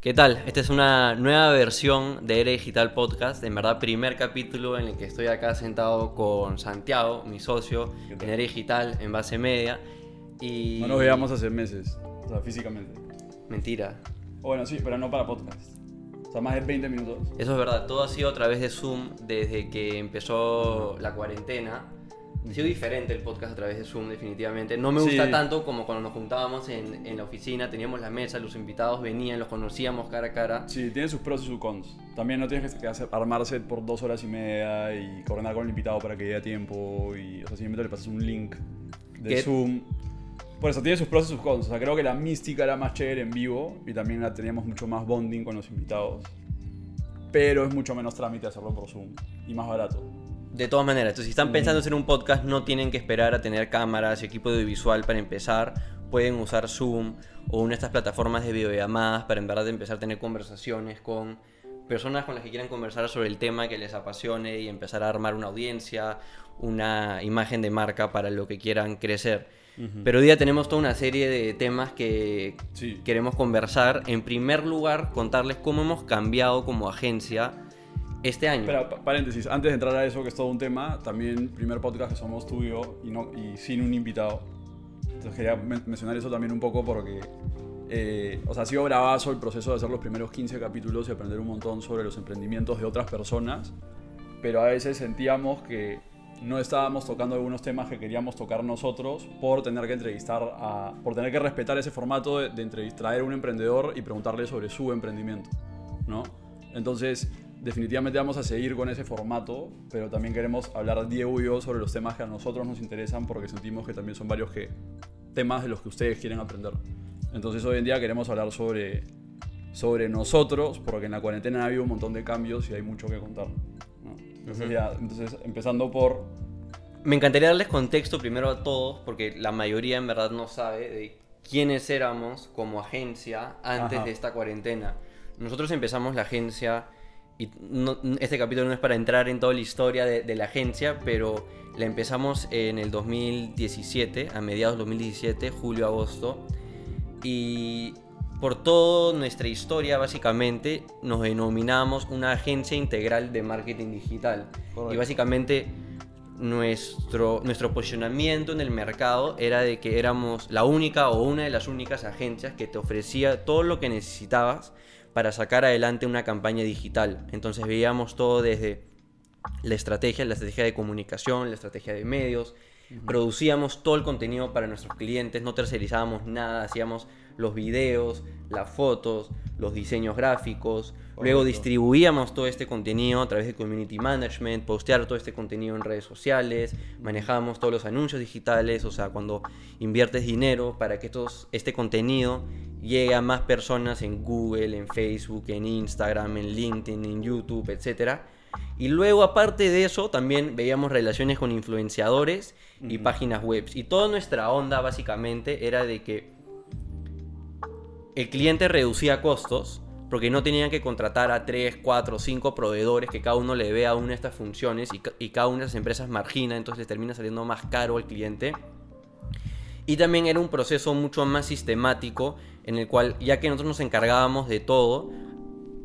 ¿Qué tal? Esta es una nueva versión de Era Digital Podcast. En verdad, primer capítulo en el que estoy acá sentado con Santiago, mi socio, en Era Digital, en base media. Y... No nos veíamos hace meses, o sea, físicamente. Mentira. Bueno, sí, pero no para podcast. O sea, más de 20 minutos. Eso es verdad. Todo ha sido a través de Zoom desde que empezó la cuarentena. Ha sido diferente el podcast a través de Zoom, definitivamente. No me gusta Sí. tanto como cuando nos juntábamos en, en la oficina, teníamos la mesa, los invitados venían, los conocíamos cara a cara. Sí, tiene sus pros y sus cons. También no tienes que hacer, armar set por dos horas y media y coordinar con el invitado para que llegue a tiempo. Y, o sea, simplemente le pasas un link de ¿Qué? Zoom. Por eso tiene sus pros y sus cons. O sea, creo que la mística era más chévere en vivo y también la teníamos mucho más bonding con los invitados. Pero es mucho menos trámite hacerlo por Zoom y más barato. De todas maneras, entonces, si están pensando en hacer un podcast, no tienen que esperar a tener cámaras y equipo audiovisual para empezar. Pueden usar Zoom o una de estas plataformas de videollamadas para en verdad empezar a tener conversaciones con personas con las que quieran conversar sobre el tema que les apasione y empezar a armar una audiencia, una imagen de marca para lo que quieran crecer. Pero hoy día tenemos toda una serie de temas que Sí. queremos conversar. En primer lugar, contarles cómo hemos cambiado como agencia este año. Espera, pa- paréntesis, antes de entrar a eso, que es todo un tema, también primer podcast que somos tú y yo y, no, y sin un invitado. Entonces quería men- mencionar eso también un poco porque, eh, o sea, ha sido bravazo el proceso de hacer los primeros 15 capítulos y aprender un montón sobre los emprendimientos de otras personas, pero a veces sentíamos que no estábamos tocando algunos temas que queríamos tocar nosotros por tener que entrevistar a, por tener que respetar ese formato de, de traer a un emprendedor y preguntarle sobre su emprendimiento, ¿no? Entonces, definitivamente vamos a seguir con ese formato, pero también queremos hablar Diego y yo sobre los temas que a nosotros nos interesan porque sentimos que también son varios que, temas de los que ustedes quieren aprender. Entonces, hoy en día queremos hablar sobre, sobre nosotros porque en la cuarentena ha habido un montón de cambios y hay mucho que contar. ¿no? Entonces, ya, entonces, empezando por... Me encantaría darles contexto primero a todos, porque la mayoría en verdad no sabe de quiénes éramos como agencia antes Ajá. de esta cuarentena. Nosotros empezamos la agencia, y no- este capítulo no es para entrar en toda la historia de, de la agencia, pero la empezamos en el 2017, a mediados del 2017, julio-agosto, y por toda nuestra historia básicamente nos denominamos una agencia integral de marketing digital. Correcto. Y básicamente nuestro, nuestro posicionamiento en el mercado era de que éramos la única o una de las únicas agencias que te ofrecía todo lo que necesitabas para sacar adelante una campaña digital. Entonces veíamos todo desde la estrategia, la estrategia de comunicación, la estrategia de medios. Producíamos todo el contenido para nuestros clientes, no tercerizábamos nada, hacíamos los videos, las fotos, los diseños gráficos. Luego distribuíamos todo este contenido a través de community management, postear todo este contenido en redes sociales, manejábamos todos los anuncios digitales, o sea, cuando inviertes dinero para que estos, este contenido llegue a más personas en Google, en Facebook, en Instagram, en LinkedIn, en YouTube, etc. Y luego, aparte de eso, también veíamos relaciones con influenciadores y páginas web. Y toda nuestra onda básicamente era de que el cliente reducía costos porque no tenían que contratar a 3, 4, 5 proveedores que cada uno le vea una de estas funciones y, ca- y cada una de esas empresas margina, entonces les termina saliendo más caro al cliente. Y también era un proceso mucho más sistemático en el cual, ya que nosotros nos encargábamos de todo,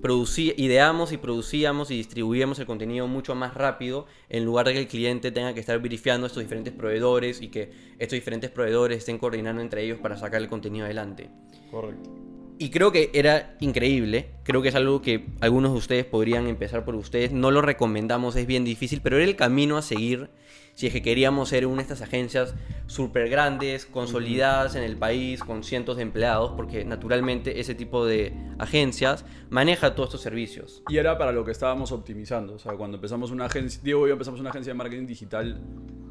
producí- ideamos y producíamos y distribuíamos el contenido mucho más rápido en lugar de que el cliente tenga que estar verificando estos diferentes proveedores y que estos diferentes proveedores estén coordinando entre ellos para sacar el contenido adelante. Correcto. Y creo que era increíble, creo que es algo que algunos de ustedes podrían empezar por ustedes, no lo recomendamos, es bien difícil, pero era el camino a seguir si es que queríamos ser una de estas agencias súper grandes, consolidadas en el país, con cientos de empleados, porque naturalmente ese tipo de agencias maneja todos estos servicios. Y era para lo que estábamos optimizando. O sea, cuando empezamos una agencia, Diego y yo empezamos una agencia de marketing digital,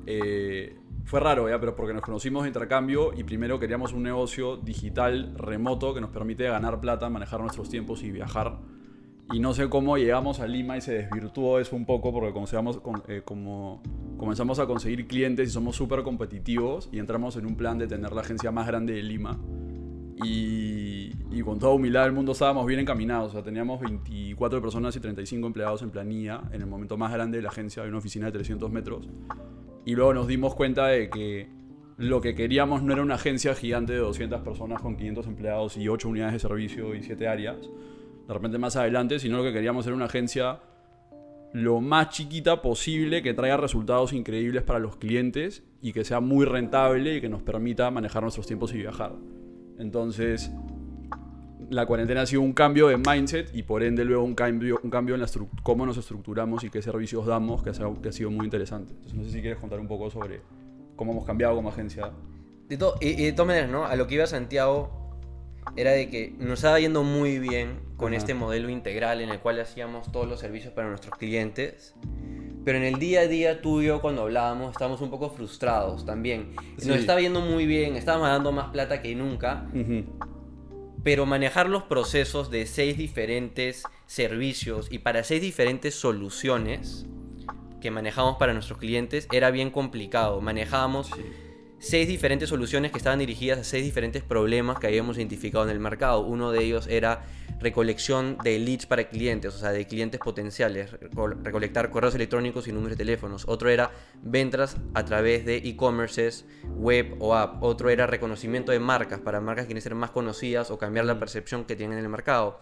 eh, fue raro, ¿ya? Pero porque nos conocimos de intercambio y primero queríamos un negocio digital remoto que nos permite ganar plata, manejar nuestros tiempos y viajar. Y no sé cómo llegamos a Lima y se desvirtuó eso un poco porque comenzamos, eh, como, comenzamos a conseguir clientes y somos súper competitivos y entramos en un plan de tener la agencia más grande de Lima. Y, y con toda humildad del mundo estábamos bien encaminados. O sea, teníamos 24 personas y 35 empleados en planilla. En el momento más grande de la agencia, hay una oficina de 300 metros. Y luego nos dimos cuenta de que lo que queríamos no era una agencia gigante de 200 personas con 500 empleados y 8 unidades de servicio y 7 áreas, de repente más adelante, sino lo que queríamos era una agencia lo más chiquita posible, que traiga resultados increíbles para los clientes y que sea muy rentable y que nos permita manejar nuestros tiempos y viajar. Entonces, la cuarentena ha sido un cambio de mindset y por ende luego un cambio, un cambio en la cómo nos estructuramos y qué servicios damos, que ha, que ha sido muy interesante. Entonces, no sé si quieres contar un poco sobre cómo hemos cambiado como agencia. De y, y, de todas maneras, ¿no? A lo que iba Santiago era de que nos estaba yendo muy bien con este modelo integral en el cual hacíamos todos los servicios para nuestros clientes. Pero en el día a día tú y yo cuando hablábamos estábamos un poco frustrados también. Nos estaba yendo muy bien, estábamos dando más plata que nunca. Pero manejar los procesos de seis diferentes servicios y para seis diferentes soluciones que manejamos para nuestros clientes era bien complicado. Manejábamos seis diferentes soluciones que estaban dirigidas a seis diferentes problemas que habíamos identificado en el mercado. Uno de ellos era recolección de leads para clientes, o sea, de clientes potenciales, recolectar correos electrónicos y números de teléfonos. Otro era ventas a través de e-commerces, web o app. Otro era reconocimiento de marcas para marcas que quieren ser más conocidas o cambiar la percepción que tienen en el mercado.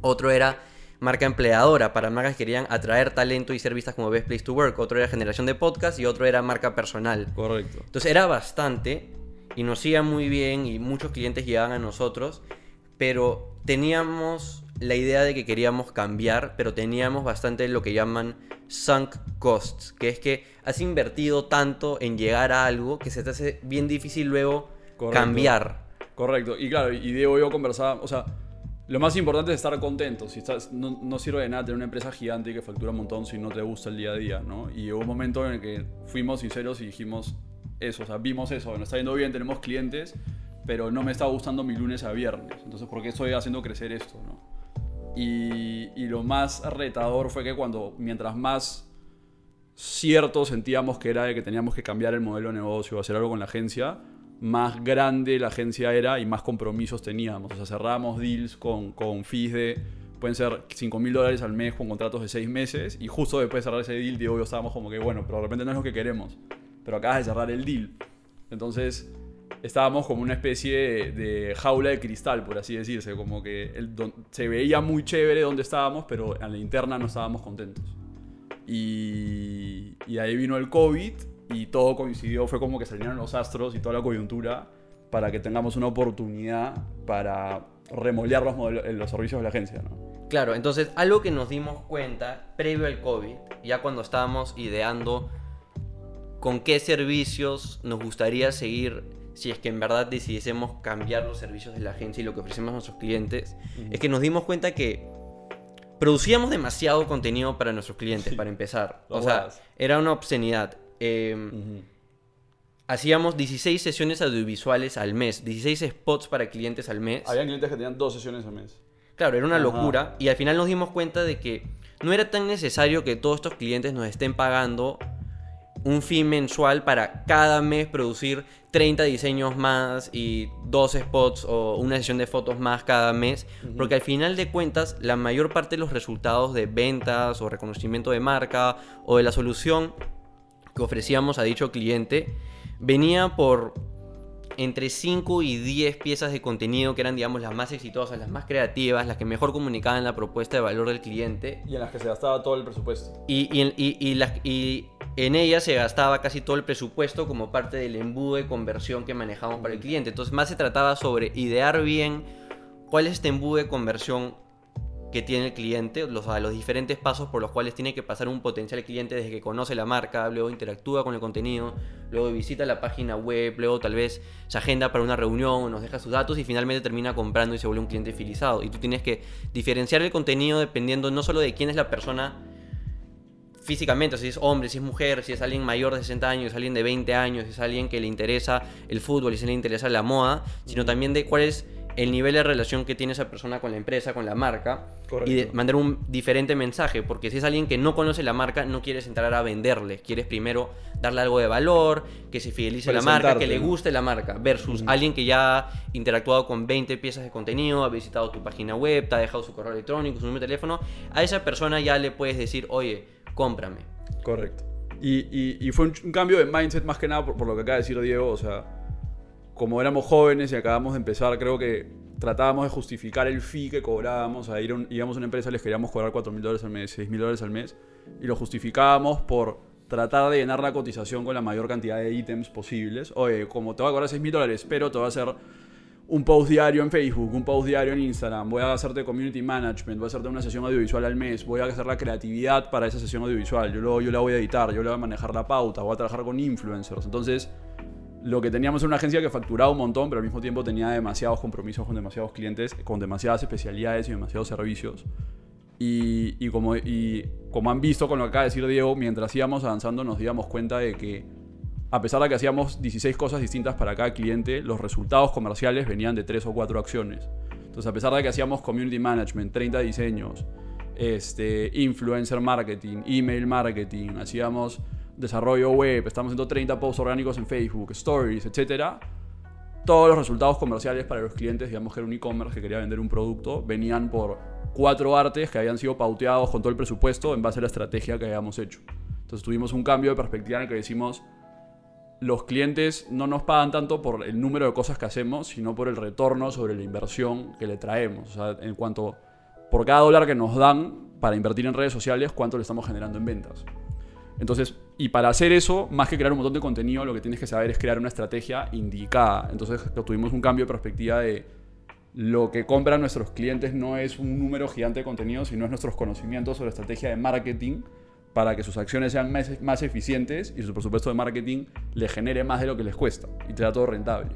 Otro era marca empleadora para marcas que querían atraer talento y ser vistas como best place to work. Otro era generación de podcast y otro era marca personal. Correcto. Entonces era bastante y nos iba muy bien y muchos clientes llegaban a nosotros, pero teníamos la idea de que queríamos cambiar, pero teníamos bastante lo que llaman sunk costs, que es que has invertido tanto en llegar a algo que se te hace bien difícil luego cambiar. Correcto. Y claro, y Diego y yo conversábamos, o sea, lo más importante es estar contento. Si estás, no, sirve de nada tener una empresa gigante que factura un montón si no te gusta el día a día, ¿no? Y hubo un momento en el que fuimos sinceros y dijimos eso, o sea, vimos eso, nos está yendo bien, tenemos clientes, pero no me está gustando mi lunes a viernes. Entonces, ¿por qué estoy haciendo crecer esto, no? Y, y lo más retador fue que cuando, mientras más cierto sentíamos que era que teníamos que cambiar el modelo de negocio, hacer algo con la agencia, más grande la agencia era y más compromisos teníamos. O sea, cerrábamos deals con, con fees de, pueden ser 5 mil dólares al mes con contratos de 6 meses y justo después de cerrar ese deal, y yo estábamos como que, bueno, pero de repente no es lo que queremos, pero acabas de cerrar el deal. Entonces estábamos como una especie de, jaula de cristal, por así decirse, como que se veía muy chévere donde estábamos, pero en la interna no estábamos contentos. Y, y ahí vino el COVID y todo coincidió, fue como que salieron los astros y toda la coyuntura para que tengamos una oportunidad para remolear los, los servicios de la agencia. ¿no? Claro, entonces algo que nos dimos cuenta previo al COVID, ya cuando estábamos ideando con qué servicios nos gustaría seguir si es que en verdad decidiésemos cambiar los servicios de la agencia y lo que ofrecemos a nuestros clientes, es que nos dimos cuenta que producíamos demasiado contenido para nuestros clientes, para empezar. o sea, era una obscenidad. Em, hacíamos 16 sesiones audiovisuales al mes, 16 spots para clientes al mes. Había clientes que tenían dos sesiones al mes. Claro, era una locura. Y al final nos dimos cuenta de que no era tan necesario que todos estos clientes nos estén pagando un fee mensual para cada mes producir 30 diseños más y dos spots o una sesión de fotos más cada mes, porque al final de cuentas la mayor parte de los resultados de ventas o reconocimiento de marca o de la solución que ofrecíamos a dicho cliente venía por entre 5 y 10 piezas de contenido que eran, digamos, las más exitosas, las más creativas, las que mejor comunicaban la propuesta de valor del cliente. Y en las que se gastaba todo el presupuesto. Y, y, y, y en ellas se gastaba casi todo el presupuesto como parte del embudo de conversión que manejamos para el cliente. Entonces, más se trataba sobre idear bien cuál es este embudo de conversión que tiene el cliente, los, los diferentes pasos por los cuales tiene que pasar un potencial cliente desde que conoce la marca, luego interactúa con el contenido, luego visita la página web, luego tal vez se agenda para una reunión, nos deja sus datos y finalmente termina comprando y se vuelve un cliente fidelizado. Y tú tienes que diferenciar el contenido dependiendo no solo de quién es la persona físicamente, si es hombre, si es mujer, si es alguien mayor de 60 años, si es alguien de 20 años, si es alguien que le interesa el fútbol, si le interesa la moda, sino también de cuál es el nivel de relación que tiene esa persona con la empresa, con la marca, y de mandar un diferente mensaje, porque si es alguien que no conoce la marca, no quieres entrar a venderle, quieres primero darle algo de valor, que se fidelice la marca, que le guste la marca, versus alguien que ya ha interactuado con 20 piezas de contenido, ha visitado tu página web, te ha dejado su correo electrónico, su número de teléfono, a esa persona ya le puedes decir, oye, cómprame. Correcto. Y, y- y fue un, un cambio de mindset más que nada por, por lo que acaba de decir Diego. O sea, como éramos jóvenes y acabamos de empezar, creo que tratábamos de justificar el fee que cobrábamos. Ir a un- íbamos a una empresa, les queríamos cobrar 4 mil dólares al mes, 6 mil dólares al mes. Y lo justificábamos por tratar de llenar la cotización con la mayor cantidad de ítems posibles. Oye, como te voy a cobrar 6 mil dólares, pero te voy a hacer un post diario en Facebook, un post diario en Instagram, voy a hacerte community management, voy a hacerte una sesión audiovisual al mes, voy a hacer la creatividad para esa sesión audiovisual, yo, luego yo la voy a editar, yo le voy a manejar la pauta, voy a trabajar con influencers. Entonces, lo que teníamos era una agencia que facturaba un montón, pero al mismo tiempo tenía demasiados compromisos con demasiados clientes, con demasiadas especialidades y demasiados servicios. Y, como, han visto con lo que acaba de decir Diego, mientras íbamos avanzando nos dimos cuenta de que a pesar de que hacíamos 16 cosas distintas para cada cliente, los resultados comerciales venían de 3 o 4 acciones. Entonces, a pesar de que hacíamos community management, 30 diseños, este, influencer marketing, email marketing, hacíamos desarrollo web, estamos haciendo 30 posts orgánicos en Facebook, stories, etc. Todos los resultados comerciales para los clientes, digamos que era un e-commerce que quería vender un producto, venían por cuatro artes que habían sido pauteados con todo el presupuesto en base a la estrategia que habíamos hecho. Entonces tuvimos un cambio de perspectiva en el que decimos, los clientes no nos pagan tanto por el número de cosas que hacemos, sino por el retorno sobre la inversión que le traemos. O sea, en cuanto por cada dólar que nos dan para invertir en redes sociales, cuánto le estamos generando en ventas. Entonces, y para hacer eso, más que crear un montón de contenido, lo que tienes que saber es crear una estrategia indicada. Entonces, tuvimos un cambio de perspectiva de lo que compran nuestros clientes no es un número gigante de contenido, sino es nuestros conocimientos sobre estrategia de marketing para que sus acciones sean más, más eficientes y su presupuesto de marketing le genere más de lo que les cuesta y te da todo rentable.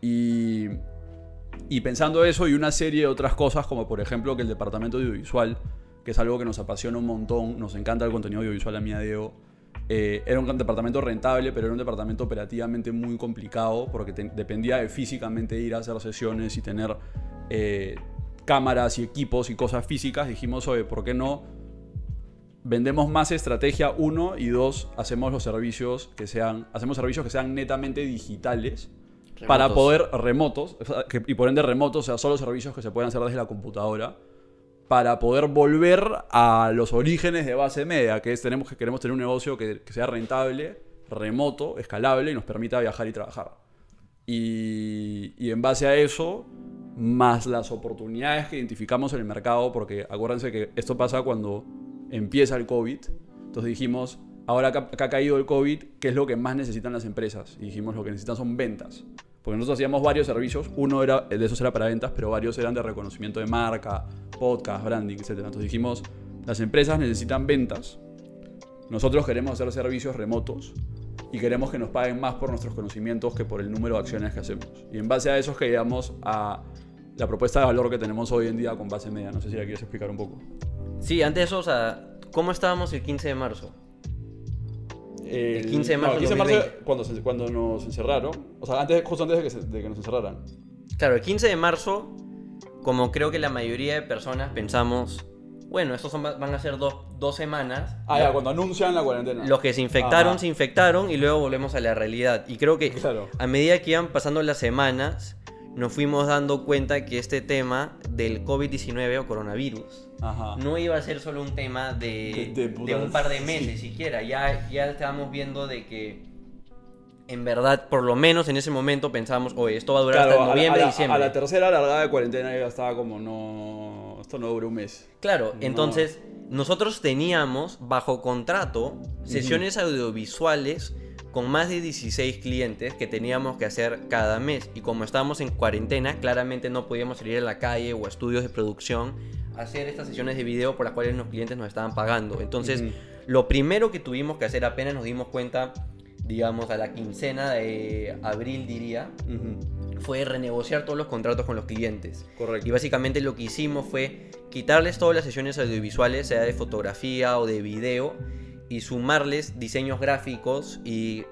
Y, y pensando eso y una serie de otras cosas, como por ejemplo que el departamento audiovisual, que es algo que nos apasiona un montón, nos encanta el contenido audiovisual a mí a eh, era un departamento rentable, pero era un departamento operativamente muy complicado porque te- dependía de físicamente ir a hacer sesiones y tener eh, cámaras y equipos y cosas físicas. Dijimos, oye, ¿por qué no vendemos más estrategia, uno, y dos, hacemos los servicios que sean, hacemos servicios que sean netamente digitales para poder remotos, y por ende remotos, o sea, solo servicios que se pueden hacer desde la computadora, para poder volver a los orígenes de base media, que es tenemos que queremos tener un negocio que, que sea rentable, remoto, escalable y nos permita viajar y trabajar. Y, y en base a eso, más las oportunidades que identificamos en el mercado, porque acuérdense que esto pasa cuando empieza el COVID, entonces dijimos, ahora acá ha caído el COVID, ¿qué es lo que más necesitan las empresas? Y dijimos, lo que necesitan son ventas. Porque nosotros hacíamos varios servicios, uno era, de esos era para ventas, pero varios eran de reconocimiento de marca, podcast, branding, etc. Entonces dijimos, las empresas necesitan ventas, nosotros queremos hacer servicios remotos y queremos que nos paguen más por nuestros conocimientos que por el número de acciones que hacemos. Y en base a eso es que llegamos a la propuesta de valor que tenemos hoy en día con base media. No sé si la quieres explicar un poco. Sí, antes de eso, o sea, ¿cómo estábamos el 15 de marzo? El 15 de marzo no, del 15 de marzo 2020. cuando, se- cuando nos encerraron. O sea, antes, justo antes de que, se- de que nos encerraran. Claro, el 15 de marzo, como creo que la mayoría de personas pensamos, bueno, estos son, van a ser dos, dos semanas. Ah, ya, cuando anuncian la cuarentena. Los que se infectaron, Ajá. se infectaron y luego volvemos a la realidad. Y creo que Claro. a medida que iban pasando las semanas, nos fuimos dando cuenta que este tema del COVID-19 o coronavirus Ajá. no iba a ser solo un tema de, De- un par de meses sí. siquiera. Ya, ya estábamos viendo de que en verdad, por lo menos en ese momento pensábamos, oye, esto va a durar Claro, hasta noviembre, a la, diciembre. A la tercera largada de cuarentena ya estaba como no. Esto no dura un mes. Claro, No. entonces nosotros teníamos bajo contrato sesiones audiovisuales con más de 16 clientes que teníamos que hacer cada mes. Y como estábamos en cuarentena, claramente no podíamos salir a la calle o a estudios de producción a hacer estas sesiones de video por las cuales los clientes nos estaban pagando. Entonces, lo primero que tuvimos que hacer apenas nos dimos cuenta, digamos, a la quincena de abril, diría, fue renegociar todos los contratos con los clientes. Correcto. Y básicamente lo que hicimos fue quitarles todas las sesiones audiovisuales, sea de fotografía o de video, y sumarles diseños gráficos y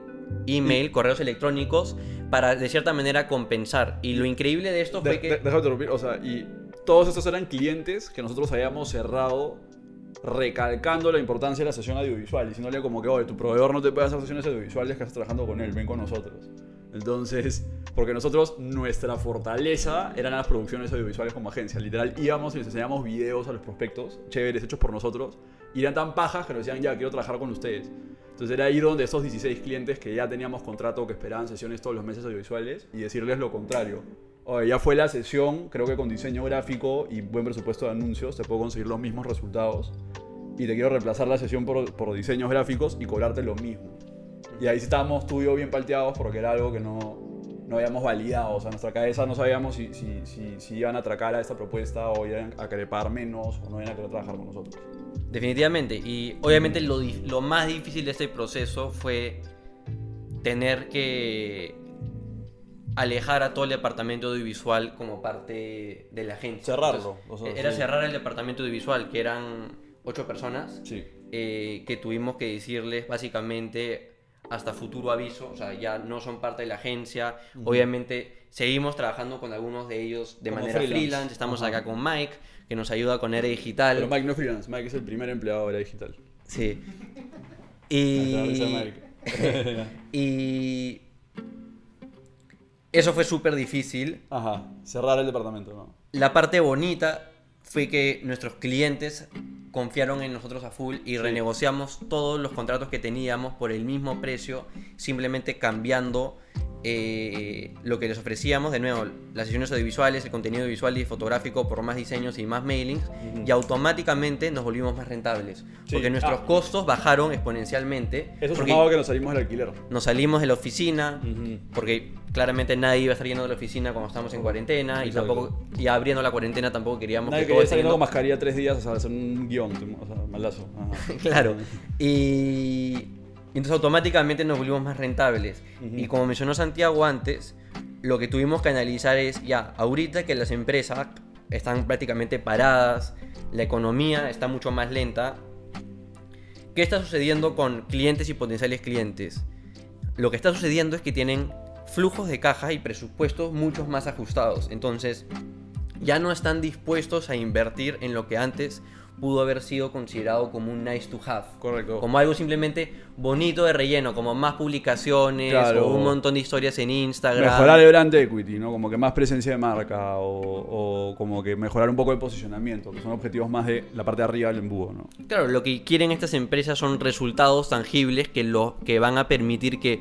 email, correos electrónicos, para de cierta manera compensar. Y lo increíble de esto fue De- que... de- déjame interrumpir, o sea, y todos estos eran clientes que nosotros habíamos cerrado recalcando la importancia de la sesión audiovisual, diciéndole como que, oye, tu proveedor no te puede hacer sesiones audiovisuales que estás trabajando con él, ven con nosotros. Entonces, porque nosotros, nuestra fortaleza eran las producciones audiovisuales como agencia. Literal, íbamos y les enseñábamos videos a los prospectos, chéveres, hechos por nosotros, y eran tan pajas que nos decían, ya, quiero trabajar con ustedes. Entonces era ir donde esos 16 clientes que ya teníamos contrato, que esperaban sesiones todos los meses audiovisuales, y decirles lo contrario. Oye, ya fue la sesión, creo que con diseño gráfico y buen presupuesto de anuncios te puedo conseguir los mismos resultados. Y te quiero reemplazar la sesión por, por diseños gráficos y cobrarte lo mismo. Y ahí estábamos tú y yo bien palteados porque era algo que no, no habíamos validado. O sea, en nuestra cabeza no sabíamos si, si, si, si iban a atracar a esta propuesta o iban a pagar menos o no iban a querer trabajar con nosotros. Definitivamente. Y obviamente lo, más difícil de este proceso fue tener que alejar a todo el departamento audiovisual como parte de la agencia. Cerrarlo, Entonces, o sea, era sí. cerrar el departamento audiovisual, que eran ocho personas, Sí. eh, que tuvimos que decirles básicamente hasta futuro aviso, o sea, ya no son parte de la agencia. Obviamente seguimos trabajando con algunos de ellos de Como manera freelance. freelance. Estamos Ajá. acá con Mike, que nos ayuda con Era Digital. Pero Mike no freelance, Mike es el primer empleado de la digital. Sí. Y, y eso fue súper difícil. Ajá, cerrar el departamento, ¿no? La parte bonita fue que nuestros clientes confiaron en nosotros a full y renegociamos todos los contratos que teníamos por el mismo precio, simplemente cambiando eh, lo que les ofrecíamos, de nuevo, las sesiones audiovisuales, el contenido visual y fotográfico por más diseños y más mailings, y automáticamente nos volvimos más rentables, Sí. porque nuestros Ah. costos bajaron exponencialmente. Eso sumado que nos salimos del alquiler. nos salimos de la oficina, Ujú. porque claramente nadie iba a estar yendo de la oficina cuando estamos en cuarentena, y tampoco, y abriendo la cuarentena tampoco queríamos Nadie que quería yendo- con mascarilla tres días, o sea, hacer un guion, o sea, malazo. Ajá. Claro. Y entonces automáticamente nos volvimos más rentables. Ujú. Y como mencionó Santiago antes, lo que tuvimos que analizar es, ya, ahorita que las empresas están prácticamente paradas, la economía está mucho más lenta, ¿qué está sucediendo con clientes y potenciales clientes? Lo que está sucediendo es que tienen flujos de caja y presupuestos muchos más ajustados. Entonces, ya no están dispuestos a invertir en lo que antes pudo haber sido considerado como un nice to have. Correcto. Como algo simplemente bonito de relleno, como más publicaciones Claro. o un montón de historias en Instagram. Mejorar el brand equity, ¿no? Como que más presencia de marca o, o como que mejorar un poco el posicionamiento, que son objetivos más de la parte de arriba del embudo, ¿no? Claro, lo que quieren estas empresas son resultados tangibles que, lo, que van a permitir que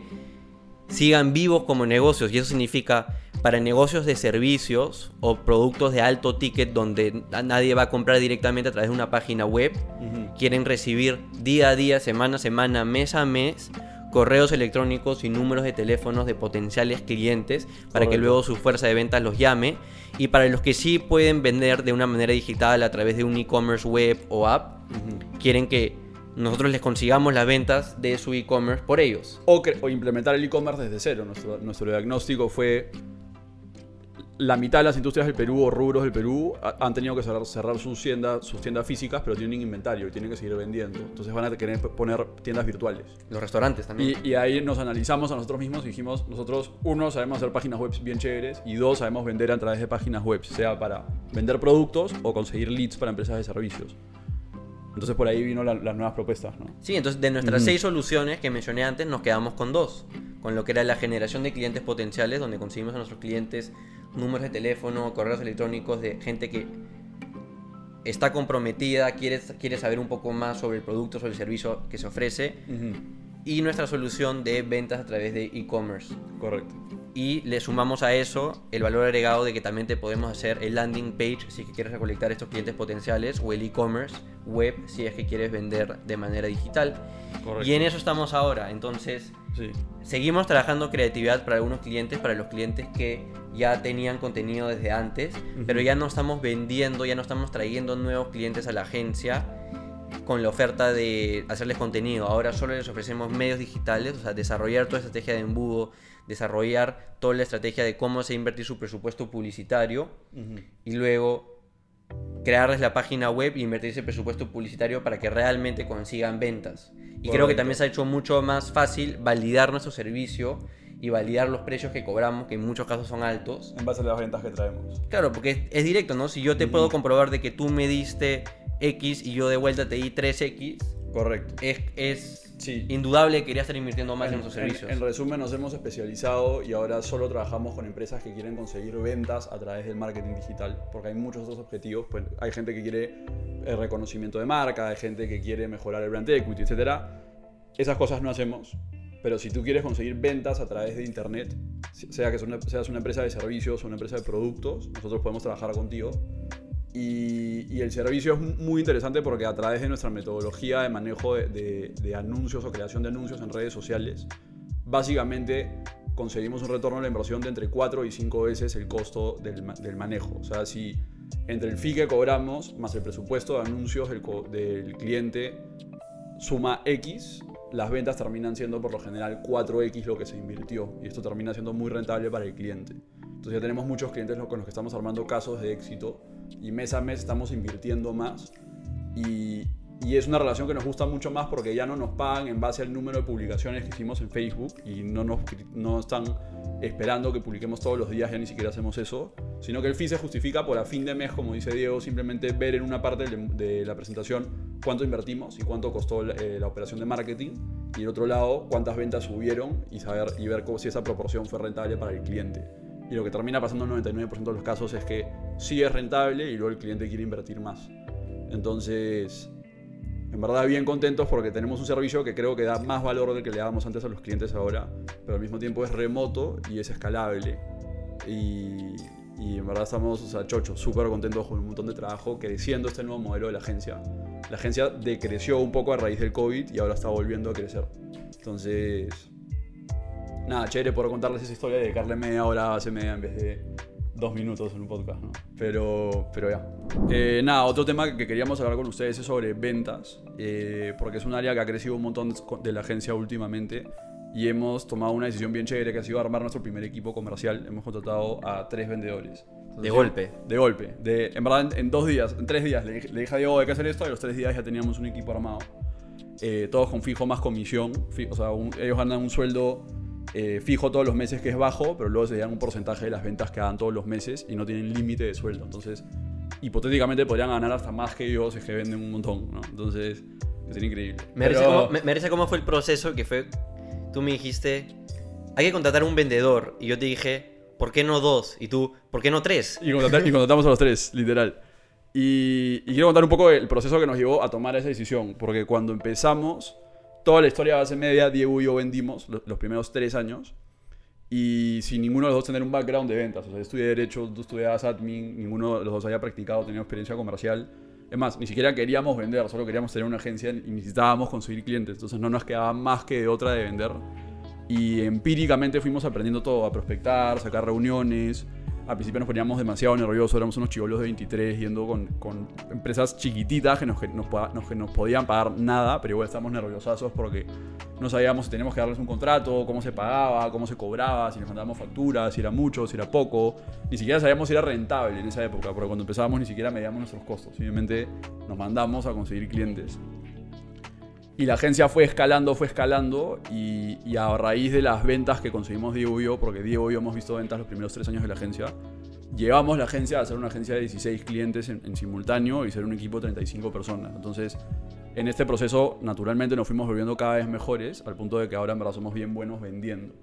sigan vivos como negocios. Y eso significa para negocios de servicios o productos de alto ticket donde nadie va a comprar directamente a través de una página web, quieren recibir día a día, semana a semana, mes a mes correos electrónicos y números de teléfonos de potenciales clientes para que luego su fuerza de ventas los llame. Y para los que sí pueden vender de una manera digital a través de un e-commerce web o app quieren que nosotros les consigamos las ventas de su e-commerce por ellos. O, implementar el e-commerce desde cero. Nuestro, nuestro diagnóstico fue la mitad de las industrias del Perú o rubros del Perú ha- han tenido que cerrar, cerrar sus, tiendas, sus tiendas físicas, pero tienen inventario y tienen que seguir vendiendo. Entonces van a querer poner tiendas virtuales. Los restaurantes también. Y, y ahí nos analizamos a nosotros mismos y dijimos, nosotros, uno, sabemos hacer páginas web bien chéveres y dos, sabemos vender a través de páginas web, sea para vender productos o conseguir leads para empresas de servicios. Entonces por ahí vino la- las nuevas propuestas, ¿no? Sí, entonces de nuestras seis soluciones que mencioné antes nos quedamos con dos, con lo que era la generación de clientes potenciales, donde conseguimos a nuestros clientes números de teléfono, correos electrónicos de gente que está comprometida, quiere, quiere saber un poco más sobre el producto, sobre el servicio que se ofrece, y nuestra solución de ventas a través de e-commerce. Correcto. Y le sumamos a eso el valor agregado de que también te podemos hacer el landing page si es que quieres recolectar estos clientes potenciales o el e-commerce web si es que quieres vender de manera digital. Correcto. Y en eso estamos ahora. Entonces, Sí. seguimos trabajando creatividad para algunos clientes, para los clientes que ya tenían contenido desde antes, pero ya no estamos vendiendo, ya no estamos trayendo nuevos clientes a la agencia con la oferta de hacerles contenido. Ahora solo les ofrecemos medios digitales, o sea, desarrollar toda estrategia de embudo, desarrollar toda la estrategia de cómo se invertir su presupuesto publicitario y luego crearles la página web e invertir ese presupuesto publicitario para que realmente consigan ventas. Y creo que Correcto. también se ha hecho mucho más fácil validar nuestro servicio y validar los precios que cobramos, que en muchos casos son altos. En base a las ventas que traemos. Claro, porque es, es directo, ¿no? Si yo te puedo comprobar de que tú me diste X y yo de vuelta te di 3X, Correcto. es, es Sí. indudable que quería estar invirtiendo más en, En, servicios. en resumen, nos hemos especializado y ahora solo trabajamos con empresas que quieren conseguir ventas a través del marketing digital, porque hay muchos otros objetivos. Pues, hay gente que quiere el reconocimiento de marca, hay gente que quiere mejorar el brand equity, etc. esas cosas no hacemos. Pero si tú quieres conseguir ventas a través de internet, sea que seas una empresa de servicios o una empresa de productos, nosotros podemos trabajar contigo. Y, el servicio es muy interesante porque a través de nuestra metodología de manejo de, anuncios o creación de anuncios en redes sociales, básicamente conseguimos un retorno de la inversión de entre 4 y 5 veces el costo del, del manejo. O sea, si entre el fee que cobramos más el presupuesto de anuncios del, del cliente suma X, las ventas terminan siendo por lo general 4X lo que se invirtió y esto termina siendo muy rentable para el cliente. Entonces ya tenemos muchos clientes con los que estamos armando casos de éxito y mes a mes estamos invirtiendo más y, y es una relación que nos gusta mucho más porque ya no nos pagan en base al número de publicaciones que hicimos en Facebook y no nos no están esperando que publiquemos todos los días, ya ni siquiera hacemos eso, sino que el fee se justifica por a fin de mes, como dice Diego, simplemente ver en una parte de, la presentación cuánto invertimos y cuánto costó eh, la, operación de marketing y el otro lado cuántas ventas subieron y saber y ver si esa proporción fue rentable para el cliente. Y lo que termina pasando en el 99% de los casos es que sí es rentable y luego el cliente quiere invertir más. Entonces, en verdad bien contentos porque tenemos un servicio que creo que da más valor del que le dábamos antes a los clientes ahora, pero al mismo tiempo es remoto y es escalable. Y, en verdad estamos, o sea, chochos, súper contentos con un montón de trabajo, creciendo este nuevo modelo de la agencia. La agencia decreció un poco a raíz del COVID y ahora está volviendo a crecer. Entonces, nada, chévere por contarles esa historia de dedicarle media hora, hace media en vez de dos minutos en un podcast, ¿no? Pero, pero ya. Eh, nada, otro tema que queríamos hablar con ustedes es sobre ventas, eh, porque es un área que ha crecido un montón de la agencia últimamente y hemos tomado una decisión bien chévere que ha sido armar nuestro primer equipo comercial. Hemos contratado a tres vendedores. de golpe. De golpe. De, en verdad, en, dos días, en tres días, le, dije a Diego, hay que hacer esto, y los tres días ya teníamos un equipo armado. Eh, todos con fijo más comisión. o sea, ellos ganan un sueldo eh, fijo todos los meses que es bajo, pero luego se dan un porcentaje de las ventas que hagan todos los meses y no tienen límite de sueldo. Entonces, hipotéticamente podrían ganar hasta más que ellos si es que venden un montón, ¿no? Entonces, es increíble. Me parece cómo, fue el proceso que fue, tú me dijiste, hay que contratar un vendedor y yo te dije, ¿por qué no dos? Y tú, ¿por qué no tres? Y, contratamos a los tres, literal. Y, y, quiero contar un poco el proceso que nos llevó a tomar esa decisión, porque cuando empezamos toda la historia de base media, Diego y yo vendimos los, primeros tres años y sin ninguno de los dos tener un background de ventas. O sea, estudié Derecho, tú estudiabas Admin, ninguno de los dos había practicado, tenía experiencia comercial. Es más, ni siquiera queríamos vender, solo queríamos tener una agencia y necesitábamos conseguir clientes. Entonces no nos quedaba más que otra de vender. Y empíricamente fuimos aprendiendo todo, a prospectar, sacar reuniones, al principio nos poníamos demasiado nerviosos, éramos unos chivolos de 23 yendo con, con empresas chiquititas que nos, que nos, nos, podían pagar nada, pero igual estábamos nerviosazos porque no sabíamos si teníamos que darles un contrato, cómo se pagaba, cómo se cobraba, si nos mandábamos facturas, si era mucho, si era poco. Ni siquiera sabíamos si era rentable en esa época, porque cuando empezábamos ni siquiera medíamos nuestros costos. Simplemente nos mandamos a conseguir clientes. Y la agencia fue escalando, fue escalando y, a raíz de las ventas que conseguimos Diego y yo, porque Diego y yo hemos visto ventas los primeros tres años de la agencia, llevamos la agencia a ser una agencia de 16 clientes en, simultáneo y ser un equipo de 35 personas. Entonces, en este proceso, naturalmente nos fuimos volviendo cada vez mejores, al punto de que ahora en verdad somos bien buenos vendiendo.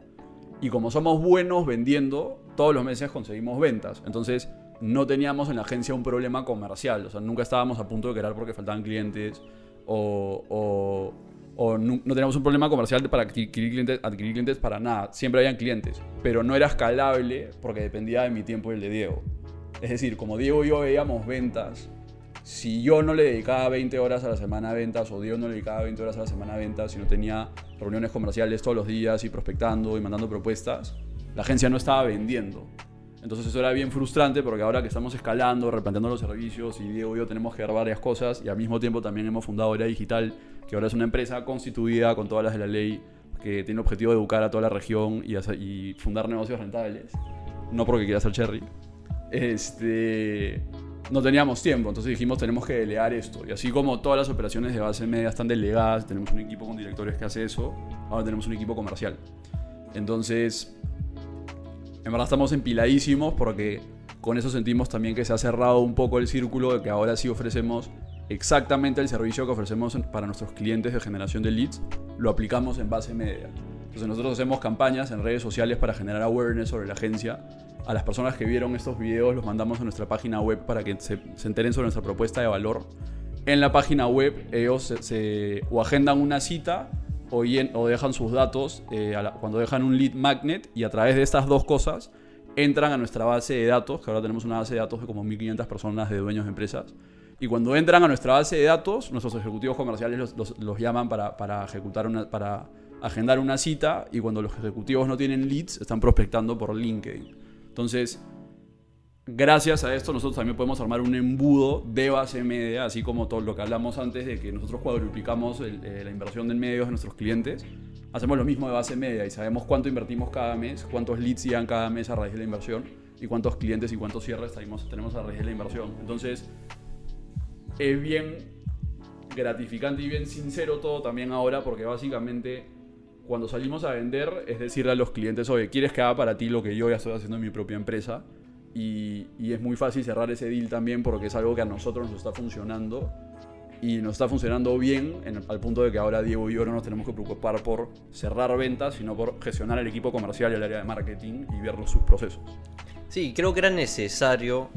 Y como somos buenos vendiendo, todos los meses conseguimos ventas. Entonces, no teníamos en la agencia un problema comercial. O sea, nunca estábamos a punto de quedar porque faltaban clientes o, no, teníamos un problema comercial para adquirir clientes, adquirir clientes para nada. Siempre habían clientes, pero no era escalable porque dependía de mi tiempo y el de Diego. Es decir, como Diego y yo veíamos ventas, si yo no le dedicaba 20 horas a la semana a ventas o Diego no le dedicaba 20 horas a la semana a ventas y no tenía reuniones comerciales todos los días y prospectando y mandando propuestas, la agencia no estaba vendiendo. Entonces eso era bien frustrante porque ahora que estamos escalando, replanteando los servicios y Diego y yo tenemos que dar varias cosas y al mismo tiempo también hemos fundado Era Digital, que ahora es una empresa constituida con todas las de la ley, que tiene el objetivo de educar a toda la región y, fundar negocios rentables, no porque quiera ser cherry. Este, no teníamos tiempo, entonces dijimos tenemos que delegar esto. Y así como todas las operaciones de base media están delegadas, tenemos un equipo con directores que hace eso, ahora tenemos un equipo comercial. Entonces, en verdad estamos empiladísimos porque con eso sentimos también que se ha cerrado un poco el círculo de que ahora sí ofrecemos exactamente el servicio que ofrecemos para nuestros clientes de generación de leads, lo aplicamos en base media. Entonces nosotros hacemos campañas en redes sociales para generar awareness sobre la agencia. A las personas que vieron estos videos los mandamos a nuestra página web para que se, enteren sobre nuestra propuesta de valor. En la página web ellos se, o agendan una cita o, dejan sus datos eh, cuando dejan un lead magnet y a través de estas dos cosas entran a nuestra base de datos, que ahora tenemos una base de datos de como 1.500 personas de dueños de empresas. Y cuando entran a nuestra base de datos, nuestros ejecutivos comerciales los, los- los llaman para, para ejecutar una, para agendar una cita y cuando los ejecutivos no tienen leads, están prospectando por LinkedIn. Entonces, gracias a esto nosotros también podemos armar un embudo de base media, así como todo lo que hablamos antes de que nosotros cuadruplicamos el- eh, la inversión en medios de nuestros clientes. Hacemos lo mismo de base media y sabemos cuánto invertimos cada mes, cuántos leads llegan cada mes a raíz de la inversión y cuántos clientes y cuántos cierres tenemos, a raíz de la inversión. Entonces, es bien gratificante y bien sincero todo también ahora porque básicamente cuando salimos a vender es decirle a los clientes, oye, ¿quieres que haga para ti lo que yo ya estoy haciendo en mi propia empresa? Y, y es muy fácil cerrar ese deal también porque es algo que a nosotros nos está funcionando y nos está funcionando bien en- al punto de que ahora Diego y yo no nos tenemos que preocupar por cerrar ventas, sino por gestionar el equipo comercial y el área de marketing y ver sus procesos. Sí, creo que era necesario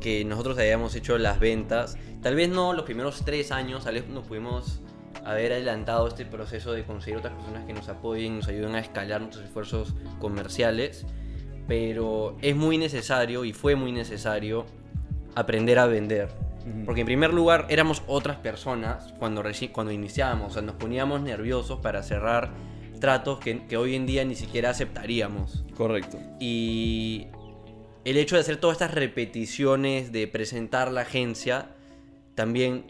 que nosotros hayamos hecho las ventas. Tal vez no los primeros tres años, tal vez nos pudimos haber adelantado este proceso de conseguir otras personas que nos apoyen, nos ayuden a escalar nuestros esfuerzos comerciales. Pero es muy necesario y fue muy necesario aprender a vender. Porque en primer lugar éramos otras personas cuando, reci- cuando iniciábamos, o sea, nos poníamos nerviosos para cerrar tratos que, que hoy en día ni siquiera aceptaríamos. Correcto. Y el hecho de hacer todas estas repeticiones, de presentar la agencia, también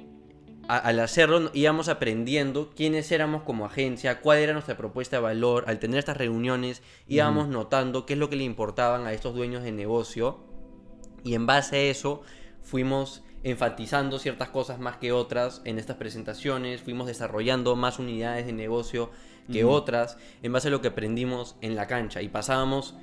a- al hacerlo íbamos aprendiendo quiénes éramos como agencia, cuál era nuestra propuesta de valor. Al tener estas reuniones íbamos notando qué es lo que le importaban a estos dueños de negocio. Y en base a eso fuimos enfatizando ciertas cosas más que otras en estas presentaciones, fuimos desarrollando más unidades de negocio que otras en base a lo que aprendimos en la cancha y pasábamos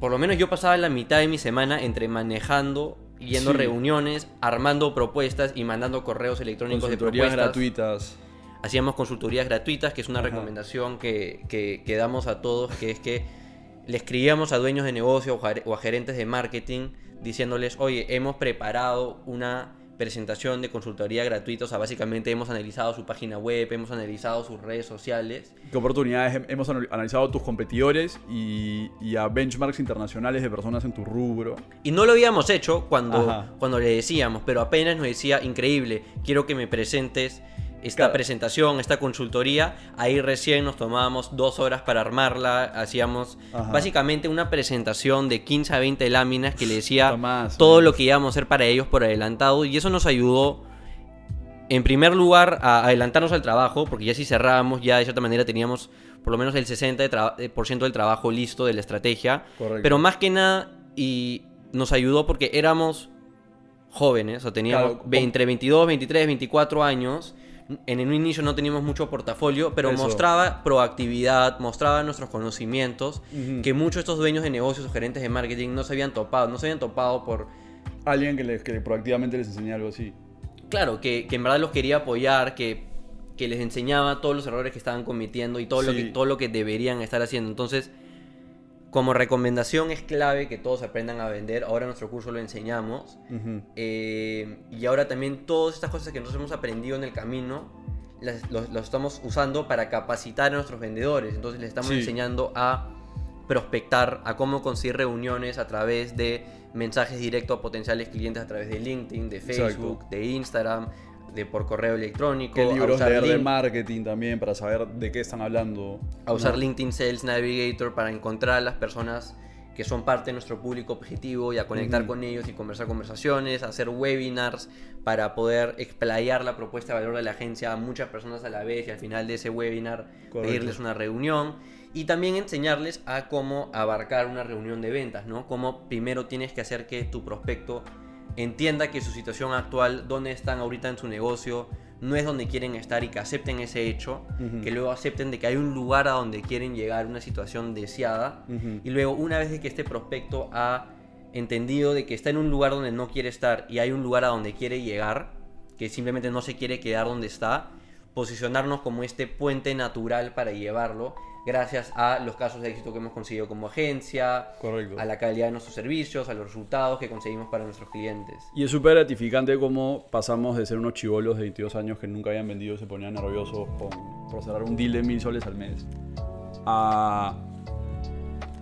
por lo menos yo pasaba la mitad de mi semana entre manejando, yendo a Sí. reuniones, armando propuestas y mandando correos electrónicos de propuestas. gratuitas. Hacíamos consultorías gratuitas, que es una Ajá. recomendación que, que- que damos a todos, que es que le escribíamos a dueños de negocio o a gerentes de marketing diciéndoles, oye, hemos preparado una presentación de consultoría gratuita, o sea, básicamente hemos analizado su página web, hemos analizado sus redes sociales, ¿Qué oportunidades hem- hemos anal- analizado tus competidores y, y a benchmarks internacionales de personas en tu rubro? Y no lo habíamos hecho cuando, Ajá. cuando le decíamos, pero apenas nos decía, increíble, quiero que me presentes esta Claro. presentación, esta consultoría. Ahí recién nos tomábamos dos horas para armarla, hacíamos Ajá. básicamente una presentación de 15 a 20 láminas que le decía Tomás, todo lo que íbamos a hacer para ellos por adelantado y eso nos ayudó. En primer lugar, a adelantarnos al trabajo, porque ya si cerrábamos, ya de cierta manera teníamos por lo menos el 60% de eh, por ciento del trabajo listo de la estrategia. Correcto. Pero más que nada, y nos ayudó porque éramos jóvenes, o teníamos Claro, ve- con- entre 22, 23, 24 años. En un inicio no teníamos mucho portafolio, pero Eso. mostraba proactividad, mostraba nuestros conocimientos, que muchos de estos dueños de negocios o gerentes de marketing no se habían topado, no se habían topado por, Alguien que, les- que proactivamente les enseñe algo así. claro, que, que en verdad los quería apoyar, que, que les enseñaba todos los errores que estaban cometiendo y todo, lo que, todo lo que deberían estar haciendo. Entonces, como recomendación es clave que todos aprendan a vender. Ahora en nuestro curso lo enseñamos. Eh, y ahora también todas estas cosas que nosotros hemos aprendido en el camino, las, los, los estamos usando para capacitar a nuestros vendedores. Entonces les estamos Sí. enseñando a prospectar, a cómo conseguir reuniones a través de mensajes directos a potenciales clientes a través de LinkedIn, de Exacto. Facebook, de Instagram, de por correo electrónico, ¿Qué a libros usar leer de marketing también para saber de qué están hablando? a usar ¿no? LinkedIn Sales Navigator para encontrar a las personas que son parte de nuestro público objetivo y a conectar Ujú. con ellos y conversar conversaciones, hacer webinars para poder explayar la propuesta de valor de la agencia a muchas personas a la vez y al final de ese webinar Correcto. pedirles una reunión y también enseñarles a cómo abarcar una reunión de ventas, ¿no? Cómo primero tienes que hacer que tu prospecto entienda que su situación actual, dónde están ahorita en su negocio, no es donde quieren estar y que acepten ese hecho, que luego acepten de que hay un lugar a donde quieren llegar, una situación deseada, y luego una vez de que este prospecto ha entendido de que está en un lugar donde no quiere estar y hay un lugar a donde quiere llegar, que simplemente no se quiere quedar donde está, posicionarnos como este puente natural para llevarlo, gracias a los casos de éxito que hemos conseguido como agencia, Correcto. a la calidad de nuestros servicios, a los resultados que conseguimos para nuestros clientes. Y es súper gratificante cómo pasamos de ser unos chivolos de 22 años que nunca habían vendido y se ponían nerviosos con- por cerrar un deal de mil soles al mes a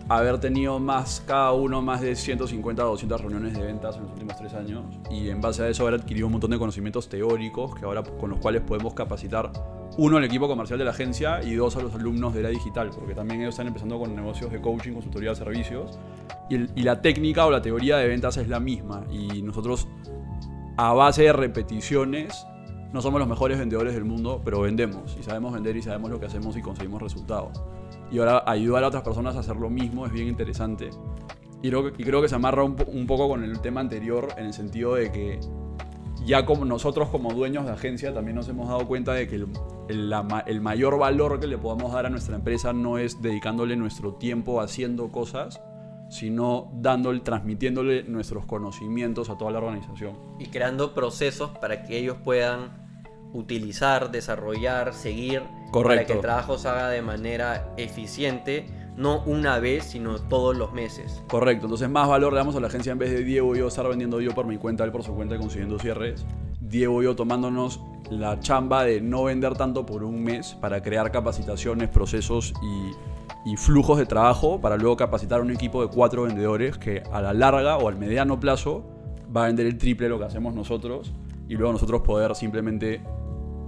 haber tenido más, cada uno más de 150 o 200 reuniones de ventas en los últimos tres años y en base a eso haber adquirido un montón de conocimientos teóricos que ahora con los cuales podemos capacitar uno al equipo comercial de la agencia y dos a los alumnos de la digital porque también ellos están empezando con negocios de coaching, consultoría de servicios y, el- y la técnica o la teoría de ventas es la misma y nosotros a base de repeticiones no somos los mejores vendedores del mundo, pero vendemos y sabemos vender y sabemos lo que hacemos y conseguimos resultados. Y ahora ayudar a otras personas a hacer lo mismo es bien interesante. Y creo, y creo que se amarra un, un poco con el tema anterior en el sentido de que ya como nosotros como dueños de agencia también nos hemos dado cuenta de que el, el- la el mayor valor que le podamos dar a nuestra empresa no es dedicándole nuestro tiempo haciendo cosas, sino dándole, transmitiéndole nuestros conocimientos a toda la organización. y creando procesos para que ellos puedan utilizar, desarrollar, seguir, para Correcto. que el trabajo se haga de manera eficiente, no una vez, sino todos los meses. Correcto, entonces más valor le damos a la agencia en vez de Diego y yo estar vendiendo yo por mi cuenta, él por su cuenta y consiguiendo cierres. Diego y yo tomándonos la chamba de no vender tanto por un mes para crear capacitaciones, procesos y, y flujos de trabajo para luego capacitar un equipo de cuatro vendedores que a la larga o al mediano plazo va a vender el triple de lo que hacemos nosotros y luego nosotros poder simplemente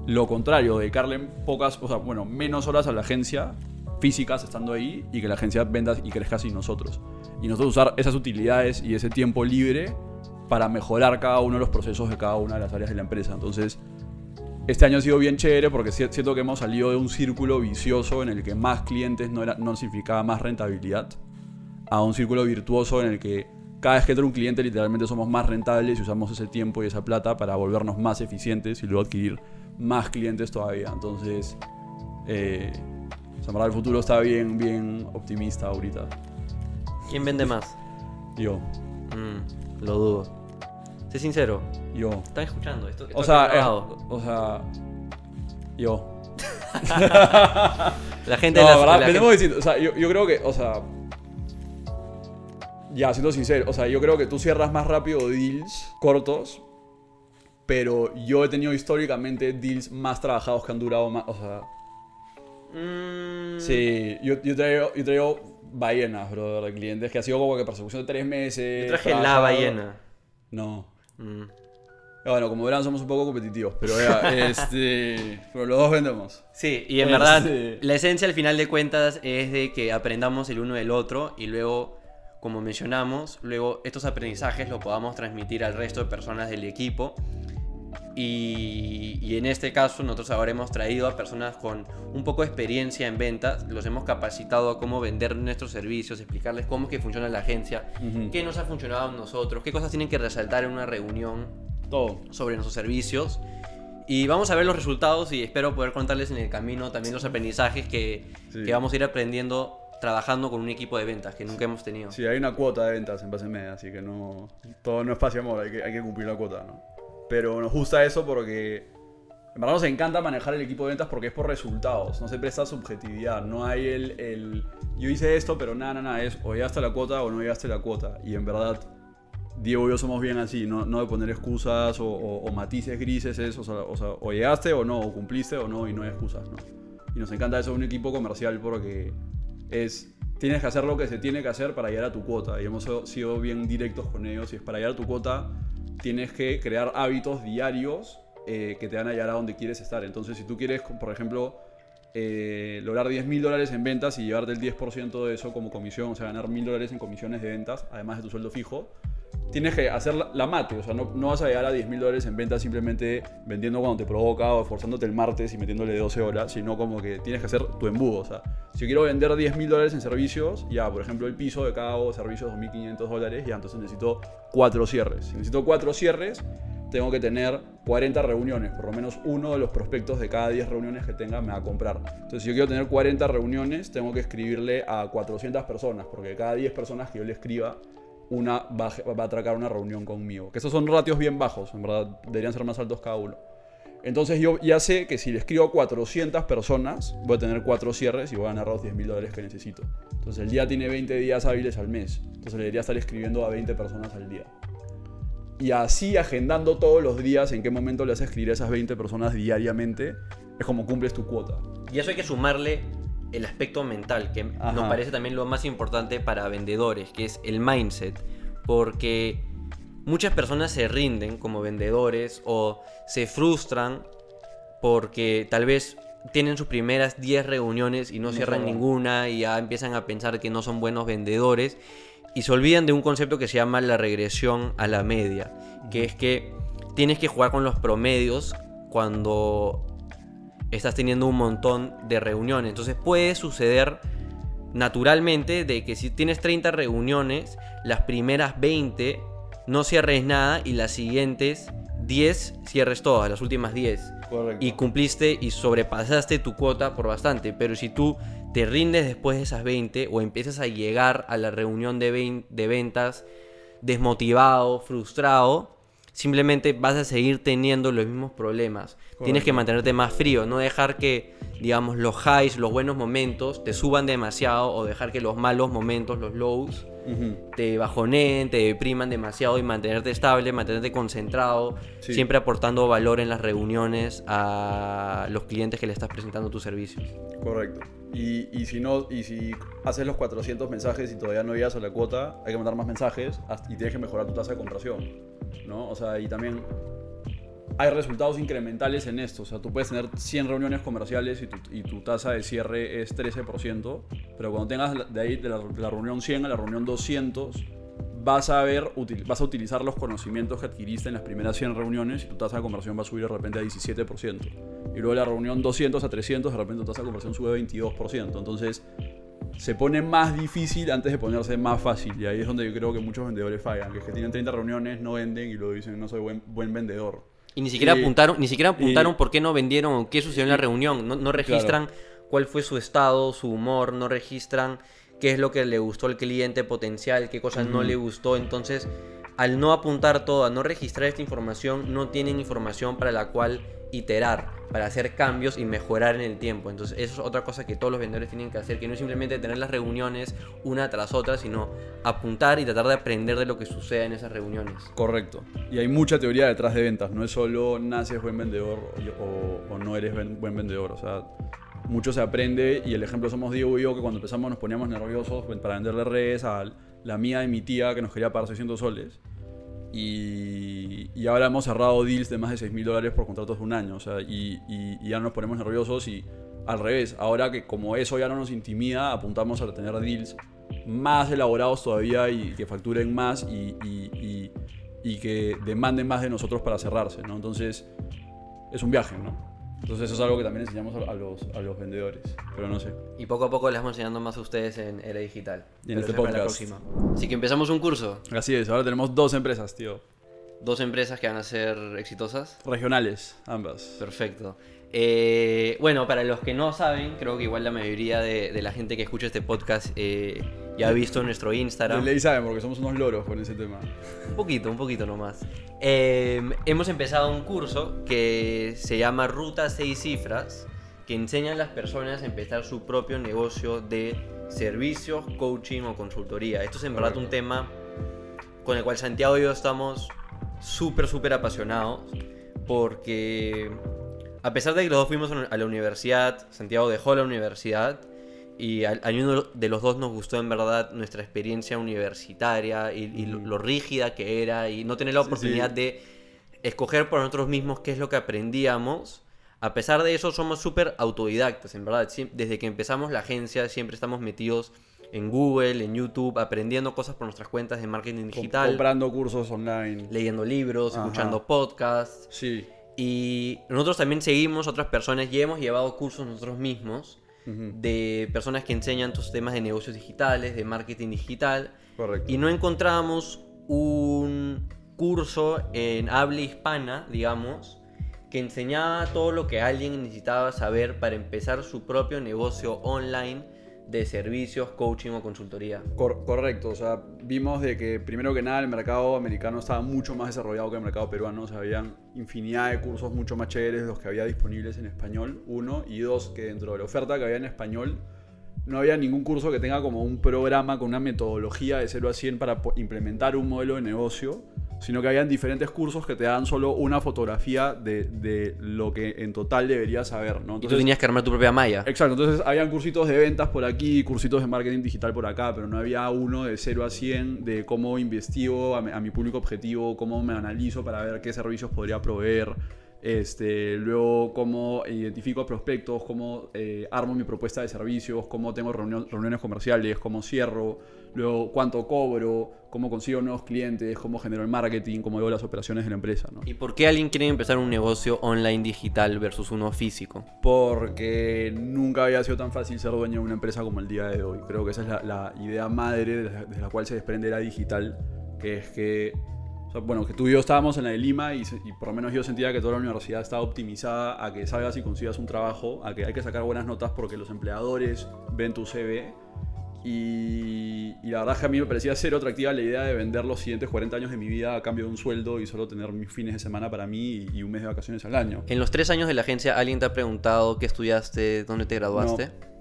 lo contrario, dedicarle pocas, o sea, bueno, menos horas a la agencia físicas estando ahí y que la agencia venda y crezca sin nosotros. Y nosotros usar esas utilidades y ese tiempo libre para mejorar cada uno de los procesos de cada una de las áreas de la empresa. Entonces, este año ha sido bien chévere porque si- siento que hemos salido de un círculo vicioso en el que más clientes no, era, no significaba más rentabilidad a un círculo virtuoso en el que cada vez que entra un cliente literalmente somos más rentables y usamos ese tiempo y esa plata para volvernos más eficientes y luego adquirir más clientes todavía. Entonces, eh, o sea, en verdad el futuro está bien, bien optimista ahorita. ¿Quién vende más? Yo, Mm, lo dudo. Sé sincero, yo. están escuchando esto. esto O sea, eh, o sea, yo. la gente No, de la, la gente-. O sea, yo, yo creo que, o sea. Ya, siendo sincero, o sea, yo creo que tú cierras más rápido deals cortos, pero yo he tenido históricamente deals más trabajados que han durado más. O sea, Mm, sí, yo, yo, traigo, yo traigo ballenas, bro, de clientes que ha sido como que persecución de tres meses. Yo traje la ballena. No. Mm. Bueno, como verán, somos un poco competitivos, pero ya, este. Pero los dos vendemos. Sí, y en Este- verdad, la esencia al final de cuentas es de que aprendamos el uno del otro y luego, como mencionamos, luego estos aprendizajes los podamos transmitir al resto de personas del equipo. Y, y en este caso, nosotros ahora hemos traído a personas con un poco de experiencia en ventas, los hemos capacitado a cómo vender nuestros servicios, explicarles cómo es que funciona la agencia, Ujú. qué nos ha funcionado a nosotros, qué cosas tienen que resaltar en una reunión Todo. sobre nuestros servicios. Y vamos a ver los resultados y espero poder contarles en el camino también los aprendizajes que, Sí. que vamos a ir aprendiendo trabajando con un equipo de ventas que nunca hemos tenido. Sí, hay una cuota de ventas en base media, así que no. Todo no es y amor, hay que, hay que cumplir la cuota, ¿no? Pero nos gusta eso porque. En verdad nos encanta manejar el equipo de ventas porque es por resultados, no se presta subjetividad, no hay el, el yo hice esto, pero nada, nada, nada, es o llegaste a la cuota o no llegaste a la cuota. Y en verdad, Diego y yo somos bien así, no, no de poner excusas o, o- matices grises, es, o, sea, o sea, o llegaste o no, o cumpliste o no, y no hay excusas, ¿no? Y nos encanta eso de un equipo comercial porque es tienes que hacer lo que se tiene que hacer para llegar a tu cuota. Y hemos sido bien directos con ellos. Y es para llegar a tu cuota, tienes que crear hábitos diarios eh, que te van a llevar a donde quieres estar. Entonces, si tú quieres, por ejemplo, eh, lograr 10 mil dólares en ventas y llevarte el 10% de eso como comisión, o sea, ganar mil dólares en comisiones de ventas, además de tu sueldo fijo, tienes que hacer la, mate, o sea, no, no vas a llegar a 10 mil dólares en ventas simplemente vendiendo cuando te provoca o esforzándote el martes y metiéndole 12 horas, sino como que tienes que hacer tu embudo, o sea, si quiero vender 10 mil dólares en servicios, ya, por ejemplo, el piso de cada servicio es 2.500 dólares, ya, entonces necesito cuatro cierres. Si necesito cuatro cierres, tengo que tener 40 reuniones, por lo menos uno de los prospectos de cada 10 reuniones que tenga me va a comprar. Entonces, si yo quiero tener 40 reuniones, tengo que escribirle a 400 personas, porque cada 10 personas que yo le escriba, una va, va a atracar una reunión conmigo. Que esos son ratios bien bajos, en verdad, deberían ser más altos cada uno. Entonces yo ya sé que si le escribo a 400 personas, voy a tener 4 cierres y voy a ganar los 10 mil dólares que necesito. Entonces el día tiene 20 días hábiles al mes. Entonces le debería estar escribiendo a 20 personas al día. Y así agendando todos los días en qué momento le a escribir a esas 20 personas diariamente, es como cumples tu cuota. Y eso hay que sumarle el aspecto mental, que Ajá. nos parece también lo más importante para vendedores, que es el mindset. Porque muchas personas se rinden como vendedores o se frustran porque tal vez tienen sus primeras 10 reuniones y no No cierran cierran. ninguna y ya empiezan a pensar que no son buenos vendedores y se olvidan de un concepto que se llama la regresión a la media, que es que tienes que jugar con los promedios cuando estás teniendo un montón de reuniones. Entonces puede suceder naturalmente de que si tienes 30 reuniones, las primeras 20 no cierres nada y las siguientes 10 cierres todas, las últimas 10 Correcto. y cumpliste y sobrepasaste tu cuota por bastante. Pero si tú te rindes después de esas 20 o empiezas a llegar a la reunión de, de ventas desmotivado, frustrado, simplemente vas a seguir teniendo los mismos problemas. Tienes que mantenerte más frío, no dejar que, digamos, los highs, los buenos momentos te suban demasiado o dejar que los malos momentos, los lows, te bajoneen, te depriman demasiado y mantenerte estable, mantenerte concentrado, Sí. siempre aportando valor en las reuniones a los clientes que le estás presentando tus servicios. Correcto. Y, y si no, y si haces los 400 mensajes y todavía no llegas a la cuota, hay que mandar más mensajes y tienes que mejorar tu tasa de conversión, ¿no? O sea, y también hay resultados incrementales en esto. O sea, tú puedes tener 100 reuniones comerciales y tu, y tu tasa de cierre es 13%, pero cuando tengas de ahí de la, de la reunión 100 a la reunión 200, vas a ver, util- vas a utilizar los conocimientos que adquiriste en las primeras 100 reuniones y tu tasa de conversión va a subir de repente a 17%. Y luego de la reunión 200 a 300, de repente tu tasa de conversión sube a 22%. Entonces, se pone más difícil antes de ponerse más fácil. Y ahí es donde yo creo que muchos vendedores fallan, que es que tienen 30 reuniones, no venden y luego dicen, no soy buen, buen vendedor. Y ni siquiera Y- apuntaron, ni siquiera apuntaron y- por qué no vendieron o qué sucedió en la reunión. No, no registran cuál fue su estado, su humor, no registran qué es lo que le gustó al cliente potencial, qué cosas no le gustó. Entonces, al no apuntar todo, a no registrar esta información, no tienen información para la cual iterar, para hacer cambios y mejorar en el tiempo. Entonces, eso es otra cosa que todos los vendedores tienen que hacer, que no es simplemente tener las reuniones una tras otra, sino apuntar y tratar de aprender de lo que sucede en esas reuniones. Correcto. Y hay mucha teoría detrás de ventas. No es solo naces buen vendedor o, no eres buen vendedor. O sea, mucho se aprende y el ejemplo somos Diego y yo que cuando empezamos nos poníamos nerviosos para venderle redes a la mía y mi tía que nos quería pagar 600 soles. Y, ahora hemos cerrado deals de más de 6 mil dólares por contratos de un año. Y, y- ya nos ponemos nerviosos y al revés. Ahora que como eso ya no nos intimida, apuntamos a tener deals más elaborados todavía y que facturen más y que demanden más de nosotros para cerrarse, ¿no? Entonces, es un viaje, ¿no? Entonces, eso es algo que también enseñamos a, a los, a los vendedores, pero no sé. Y poco a poco les vamos enseñando más a ustedes en Era Digital. Y en este para la podcast. próxima. Así que empezamos un curso. Así es, ahora tenemos dos empresas, tío. Dos empresas que van a ser exitosas. Regionales, ambas. Perfecto. Eh, bueno, para los que no saben, creo que igual la mayoría de, de la gente que escucha este podcast eh, ya ha visto nuestro Instagram. ley saben, porque somos unos loros con ese tema. Un poquito, un poquito nomás. Eh, hemos empezado un curso que se llama Ruta 6 Cifras, que enseña a las personas a empezar su propio negocio de servicios, coaching o consultoría. Esto es en verdad un tema con el cual Santiago y yo estamos súper, súper apasionados, porque a pesar de que los dos fuimos a la universidad, Santiago dejó la universidad, y a, a ninguno de los dos nos gustó en verdad nuestra experiencia universitaria y, y lo, lo rígida que era y no tener la oportunidad sí. de escoger por nosotros mismos qué es lo que aprendíamos. A pesar de eso somos súper autodidactas, en verdad. Desde que empezamos la agencia siempre estamos metidos en Google, en YouTube, aprendiendo cosas por nuestras cuentas de marketing digital, Comprando cursos online. leyendo libros, Ajá. escuchando podcasts. Sí. Y nosotros también seguimos otras personas y hemos llevado cursos nosotros mismos De personas que enseñan tus temas de negocios digitales, de marketing digital, Correcto. y no encontramos un curso en habla hispana, digamos, que enseñaba todo lo que alguien necesitaba saber para empezar su propio negocio online de servicios, coaching o consultoría. Cor- correcto, o sea, vimos de que primero que nada el mercado americano estaba mucho más desarrollado que el mercado peruano, o sea, habían infinidad de cursos mucho más chéveres los que había disponibles en español, uno, y dos, que dentro de la oferta que había en español no había ningún curso que tenga como un programa con una metodología de 0 a 100 para implementar un modelo de negocio, sino que habían diferentes cursos que te dan solo una fotografía de, de lo que en total deberías saber, ¿no? y tú tenías que armar tu propia malla. Exacto, entonces habían cursitos de ventas por aquí, cursitos de marketing digital por acá, pero no había uno de 0 a 100 de cómo investigo a mi, a mi público objetivo, cómo me analizo para ver qué servicios podría proveer, este, luego cómo identifico prospectos, cómo eh, armo mi propuesta de servicios, cómo tengo reunión- reuniones comerciales, cómo cierro, luego cuánto cobro, cómo consigo nuevos clientes, cómo genero el marketing, cómo veo las operaciones de la empresa. ¿no? ¿Y por qué alguien quiere empezar un negocio online digital versus uno físico? porque nunca había sido tan fácil ser dueño de una empresa como el día de hoy. Creo que esa es la, la idea madre de la, de la cual se desprende la digital, que es que, sea, bueno, que tú y yo estábamos en la de Lima y, por lo menos yo sentía que toda la universidad estaba optimizada a que salgas y consigas un trabajo, a que hay que sacar buenas notas porque los empleadores ven tu CV. Y, y la verdad es que a mí me parecía cero atractiva la idea de vender los siguientes 40 años de mi vida a cambio de un sueldo y solo tener mis fines de semana para mí y, y un mes de vacaciones al año. En los tres años de la agencia, ¿alguien te ha preguntado qué estudiaste, dónde te graduaste?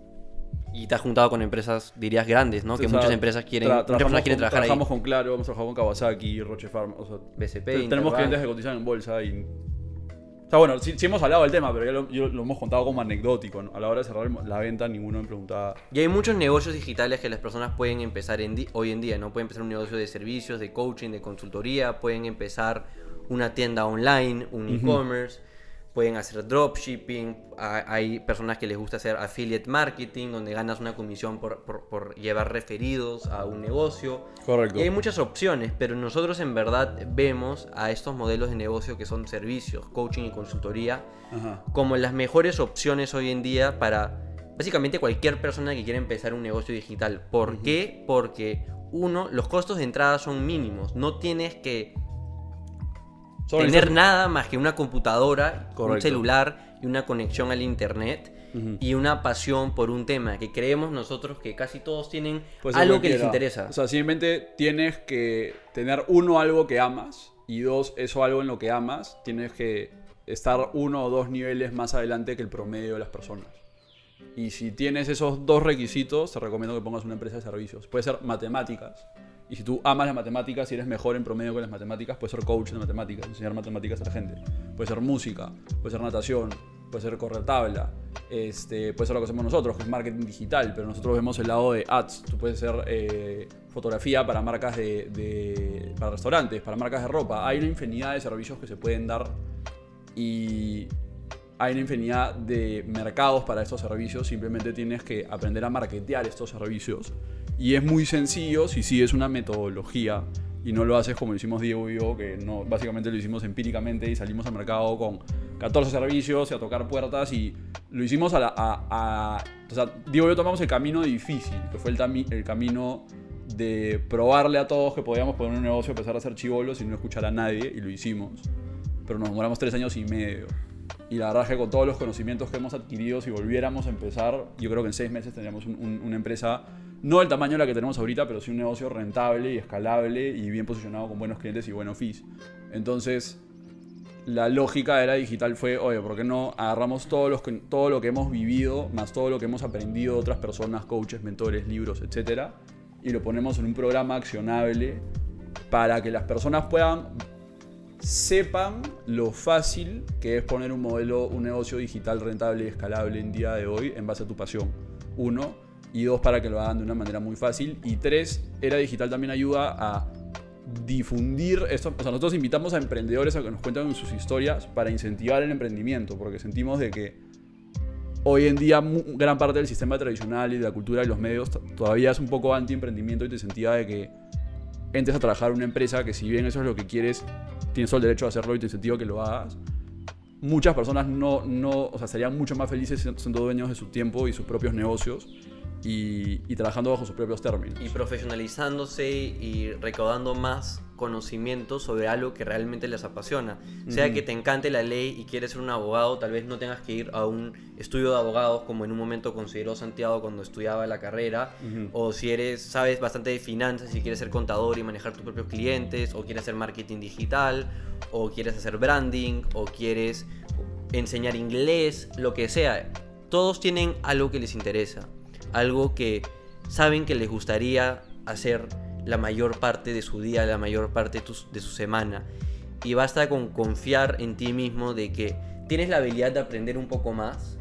Y te has juntado con empresas, dirías, grandes, ¿no? que O sea, muchas empresas quieren, tra- muchas trabajamos personas quieren con- trabajar ahí. Trabajamos con Claro, hemos trabajado con Kawasaki, Roche Pharma, o sea, BCP, te- tenemos Interbank. clientes que cotizan en bolsa y... O sea, bueno, sí, sí hemos hablado del tema, pero ya lo, yo- lo hemos contado como anecdótico. ¿no? A la hora de cerrar la venta, ninguno me preguntaba... Y hay muchos negocios digitales que las personas pueden empezar en hoy en día, ¿no? Pueden empezar un negocio de servicios, de coaching, de consultoría, pueden empezar una tienda online, un e-commerce, pueden hacer dropshipping, ha- hay personas que les gusta hacer affiliate marketing, donde ganas una comisión por, por- por llevar referidos a un negocio. Correcto. Y hay muchas opciones, pero nosotros en verdad vemos a estos modelos de negocio que son servicios, coaching y consultoría Ajá. como las mejores opciones hoy en día para básicamente cualquier persona que quiera empezar un negocio digital. ¿Por qué? Porque uno, los costos de entrada son mínimos. No tienes que Solo tener nada más que una computadora, un Correcto. celular y una conexión al internet. Y una pasión por un tema que creemos nosotros que casi todos tienen Puede ser algo que les interesa. O sea, simplemente tienes que tener uno algo que amas y dos, eso algo en lo que amas, tienes que estar uno o dos niveles más adelante que el promedio de las personas. Y si tienes esos dos requisitos, te recomiendo que pongas una empresa de servicios. Puede ser matemáticas. Y si tú amas las matemáticas y eres mejor en promedio con las matemáticas, puedes ser coach de matemáticas, enseñar matemáticas a la gente. Puede ser música, puede ser natación, puede ser correr tabla, este, puede ser lo que hacemos nosotros, que es marketing digital, pero nosotros vemos el lado de ads. Tú puedes hacer eh, fotografía para marcas de, de- para restaurantes, para marcas de ropa. Hay una infinidad de servicios que se pueden dar y hay una infinidad de mercados para estos servicios. Simplemente tienes que aprender a marketear estos servicios. Y es muy sencillo si sigues una metodología y no lo haces como lo hicimos Diego y yo, que no, básicamente lo hicimos empíricamente y salimos al mercado con 14 servicios y a tocar puertas y lo hicimos a la... A, a- o sea, Diego y yo tomamos el camino difícil, que fue el, el camino de probarle a todos que podíamos poner un negocio, empezar a hacer chivolos y no escuchar a nadie, y lo hicimos. Pero nos demoramos tres años y medio. Y la verdad es que con todos los conocimientos que hemos adquirido, si volviéramos a empezar, yo creo que en seis meses tendríamos un- un- una empresa, no del tamaño de la que tenemos ahorita, pero sí un negocio rentable y escalable y bien posicionado con buenos clientes y buenos fees. Entonces, la lógica de la digital fue, oye, ¿por qué no agarramos todo, lo que hemos vivido, más todo lo que hemos aprendido de otras personas, coaches, mentores, libros, etcétera, y lo ponemos en un programa accionable para que las personas puedan sepan lo fácil que es poner un modelo, un negocio digital rentable y escalable en día de hoy en base a tu pasión. Uno. Y dos, para que lo hagan de una manera muy fácil. Y tres, Era Digital también ayuda a difundir esto. O sea, nosotros invitamos a emprendedores a que nos cuenten sus historias para incentivar el emprendimiento, porque sentimos de que hoy en día gran parte del sistema tradicional y de la cultura y los medios todavía es un poco anti-emprendimiento y te incentiva de que entres a trabajar en una empresa que si bien eso es lo que quieres, tienes todo el derecho a hacerlo y te incentiva que lo hagas. Muchas personas no, no, o sea, serían mucho más felices siendo dueños de su tiempo y sus propios negocios. Y, y trabajando bajo sus propios términos. Y profesionalizándose y recaudando más conocimiento sobre algo que realmente les apasiona. Sea que te encante la ley y quieres ser un abogado, tal vez no tengas que ir a un estudio de abogados como en un momento consideró Santiago cuando estudiaba la carrera, o si eres sabes bastante de finanzas y quieres ser contador y manejar tus propios clientes, o quieres hacer marketing digital, o quieres hacer branding, o quieres enseñar inglés, lo que sea. Todos tienen algo que les interesa, algo que saben que les gustaría hacer la mayor parte de su día, la mayor parte de, su semana. Y basta con confiar en ti mismo de que tienes la habilidad de aprender un poco más,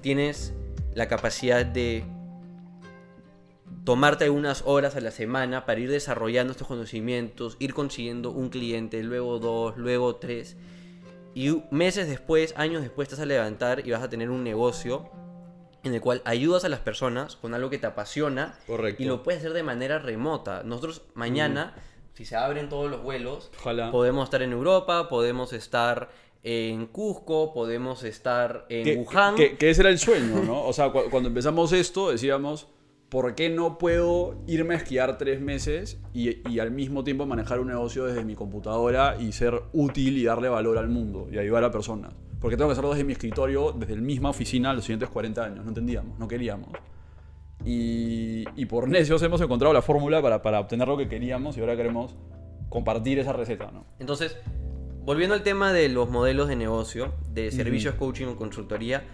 tienes la capacidad de tomarte algunas horas a la semana para ir desarrollando estos conocimientos, ir consiguiendo un cliente, luego dos, luego tres. Y meses después, años después, te vas a levantar y vas a tener un negocio en el cual ayudas a las personas con algo que te apasiona Correcto. y lo puedes hacer de manera remota. Nosotros mañana, si se abren todos los vuelos, Ojalá. podemos estar en Europa, podemos estar en Cusco, podemos estar en que, Wuhan. que- que ese era el sueño, ¿no? O sea, cu- cuando empezamos esto decíamos, ¿por qué no puedo irme a esquiar tres meses y, y al mismo tiempo manejar un negocio desde mi computadora y ser útil y darle valor al mundo y ayudar a personas? Porque tengo que hacerlo desde mi escritorio, desde la misma oficina los siguientes 40 años. No entendíamos, no queríamos. Y, y por necios hemos encontrado la fórmula para, para obtener lo que queríamos y ahora queremos compartir esa receta, ¿no? Entonces, volviendo al tema de los modelos de negocio, de servicios coaching o consultoría,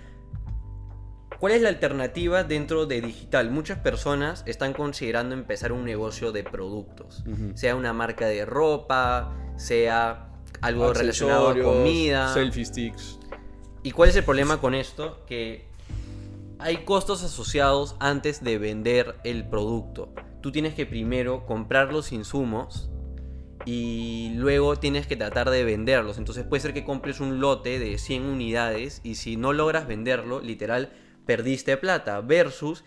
¿cuál es la alternativa dentro de digital? Muchas personas están considerando empezar un negocio de productos, sea una marca de ropa, sea algo relacionado a comida. Selfie sticks. ¿Y cuál es el problema con esto? Que hay costos asociados antes de vender el producto. Tú tienes que primero comprar los insumos y luego tienes que tratar de venderlos. Entonces puede ser que compres un lote de 100 unidades y si no logras venderlo, literal, perdiste plata. Versus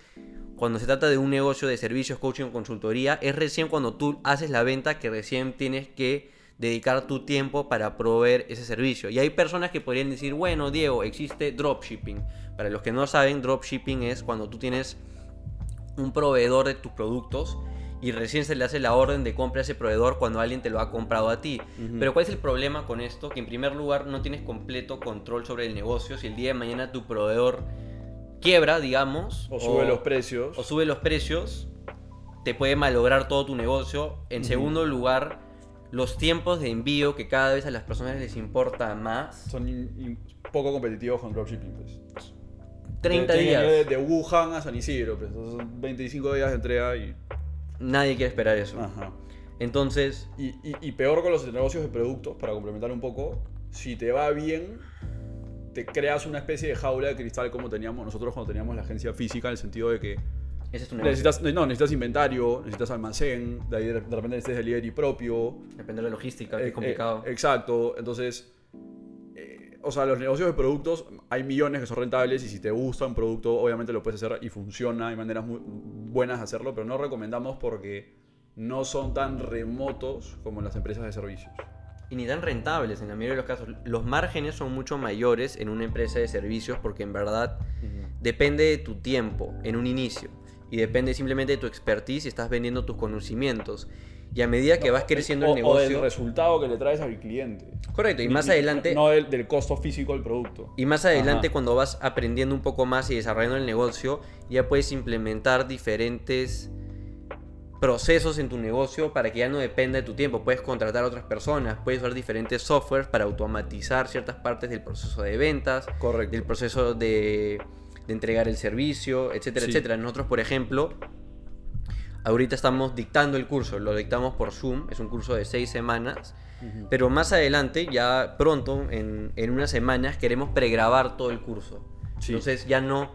cuando se trata de un negocio de servicios, coaching o consultoría, es recién cuando tú haces la venta que recién tienes que dedicar tu tiempo para proveer ese servicio. Y hay personas que podrían decir, bueno, Diego, existe dropshipping. Para los que no saben, dropshipping es cuando tú tienes un proveedor de tus productos y recién se le hace la orden de compra a ese proveedor cuando alguien te lo ha comprado a ti. Pero ¿cuál es el problema con esto? Que en primer lugar no tienes completo control sobre el negocio. Si el día de mañana tu proveedor quiebra, digamos, O sube los precios. o sube los precios, te puede malograr todo tu negocio. En segundo lugar, los tiempos de envío que cada vez a las personas les importa más. son in- in- poco competitivos con dropshipping. Pues. 30 Tienen que ir días. De, de Wuhan a San Isidro, pues. Son 25 días de entrega y. Nadie quiere esperar eso. Ajá. Entonces, Y, y- y peor con los negocios de productos, para complementar un poco, si te va bien, te creas una especie de jaula de cristal como teníamos nosotros cuando teníamos la agencia física, en el sentido de que ese es tu negocio. necesitas, no, necesitas inventario, necesitas almacén, de ahí de, repente necesitas delivery propio, Depende de la logística, que Eh, es complicado. eh, exacto. Entonces, eh, o sea, los negocios de productos, hay millones que son rentables y si te gusta un producto, obviamente lo puedes hacer y funciona. Hay maneras muy buenas de hacerlo, pero no recomendamos porque no son tan remotos como las empresas de servicios. y ni tan rentables en la mayoría de los casos. Los márgenes son mucho mayores en una empresa de servicios porque en verdad depende de tu tiempo en un inicio y depende simplemente de tu expertise y estás vendiendo tus conocimientos. Y a medida que vas creciendo o, el o del negocio... resultado que le traes al cliente. Correcto, y más ni- adelante... No del, del costo físico del producto. Y más adelante, Ajá. cuando vas aprendiendo un poco más y desarrollando el negocio, ya puedes implementar diferentes procesos en tu negocio para que ya no dependa de tu tiempo. Puedes contratar a otras personas, puedes usar diferentes softwares para automatizar ciertas partes del proceso de ventas, Correcto. del proceso de, de entregar el servicio, etcétera, Sí. etcétera. Nosotros, por ejemplo, ahorita estamos dictando el curso, lo dictamos por Zoom, es un curso de seis semanas. Pero más adelante, ya pronto, en, en unas semanas, queremos pregrabar todo el curso. Sí. Entonces ya no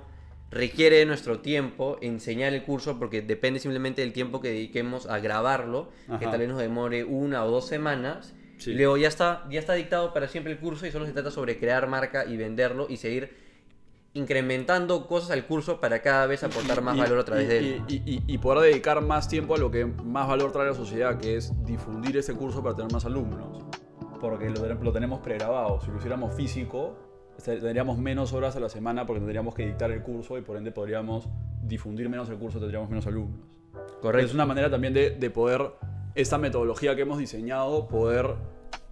requiere de nuestro tiempo enseñar el curso porque depende simplemente del tiempo que dediquemos a grabarlo, que tal vez nos demore una o dos semanas. Sí. Luego ya está, ya está dictado para siempre el curso y solo se trata sobre crear marca y venderlo y seguir incrementando cosas al curso para cada vez aportar más Y- valor a través y- de él. Y, poder dedicar más tiempo a lo que más valor trae a la sociedad, que es difundir ese curso para tener más alumnos. Porque lo, lo tenemos pregrabado. Si lo hiciéramos físico, tendríamos menos horas a la semana porque tendríamos que dictar el curso y por ende podríamos difundir menos el curso tendríamos menos alumnos. Correcto. Es una manera también de, de poder, esta metodología que hemos diseñado, poder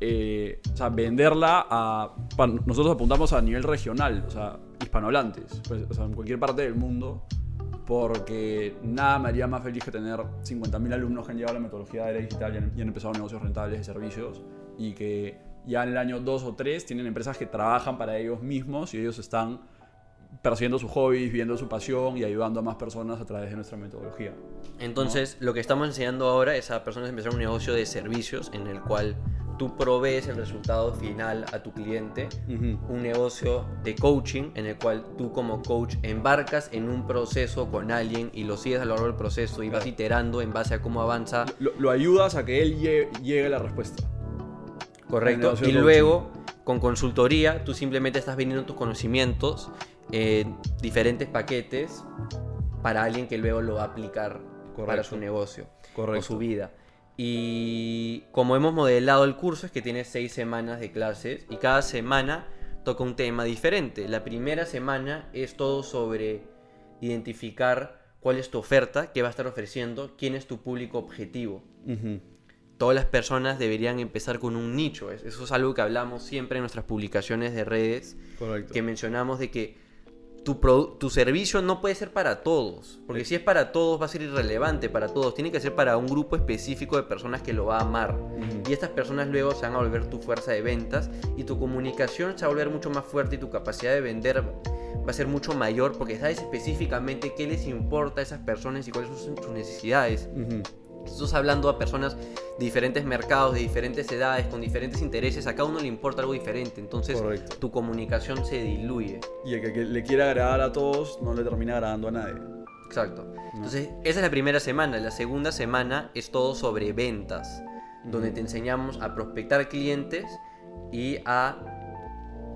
eh, o sea, venderla a... nosotros apuntamos a nivel regional, o sea, hispanohablantes, pues, o sea, en cualquier parte del mundo, porque nada me haría más feliz que tener 50.000 alumnos que han llevado la metodología de era digital y han, y han empezado negocios rentables de servicios y que ya en el año 2 o 3 tienen empresas que trabajan para ellos mismos y ellos están persiguiendo sus hobbies, viendo su pasión y ayudando a más personas a través de nuestra metodología. Entonces, lo que estamos enseñando ahora es a personas a empezar un negocio de servicios en el cual tú provees el resultado final a tu cliente. Un negocio de coaching en el cual tú como coach embarcas en un proceso con alguien y lo sigues a lo largo del proceso y vas iterando en base a cómo avanza. Lo, lo ayudas a que él lle- llegue a la respuesta. Correcto. Y coaching. luego, con consultoría, tú simplemente estás vendiendo tus conocimientos en diferentes paquetes para alguien que luego lo va a aplicar para Correcto. su negocio o Correcto. su vida. Y como hemos modelado el curso es que tiene seis semanas de clases y cada semana toca un tema diferente. La primera semana es todo sobre identificar cuál es tu oferta, qué va a estar ofreciendo, quién es tu público objetivo todas las personas deberían empezar con un nicho. Es- Eso es algo que hablamos siempre en nuestras publicaciones de redes, Correcto. que mencionamos de que tu, produ- tu servicio no puede ser para todos, porque si es para todos va a ser irrelevante para todos, tiene que ser para un grupo específico de personas que lo va a amar. Y estas personas luego se van a volver tu fuerza de ventas y tu comunicación se va a volver mucho más fuerte y tu capacidad de vender va a ser mucho mayor porque sabes específicamente qué les importa a esas personas y cuáles son sus necesidades. Estás hablando a personas de diferentes mercados, de diferentes edades, con diferentes intereses. A cada uno le importa algo diferente. Entonces, Correcto. tu comunicación se diluye. Y el que, que le quiera agradar a todos no le termina agradando a nadie. Exacto. Entonces, esa es la primera semana. La segunda semana es todo sobre ventas, donde te enseñamos a prospectar clientes y a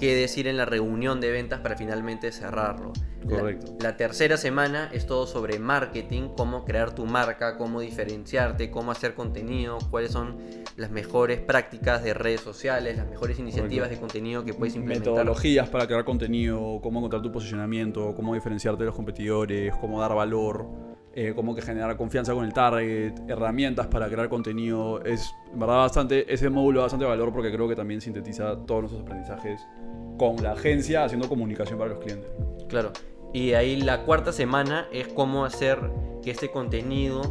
qué decir en la reunión de ventas para finalmente cerrarlo. La- Correcto. La, tercera semana es todo sobre marketing, cómo crear tu marca, cómo diferenciarte, cómo hacer contenido, cuáles son las mejores prácticas de redes sociales, las mejores iniciativas Correcto. de contenido que puedes implementar. Metodologías para crear contenido, cómo encontrar tu posicionamiento, cómo diferenciarte de los competidores, cómo dar valor, eh, cómo que generar confianza con el target, herramientas para crear contenido. Es en verdad bastante, ese módulo da bastante valor porque creo que también sintetiza todos nuestros aprendizajes con la agencia haciendo comunicación para los clientes. Claro. Y ahí la cuarta semana es cómo hacer que este contenido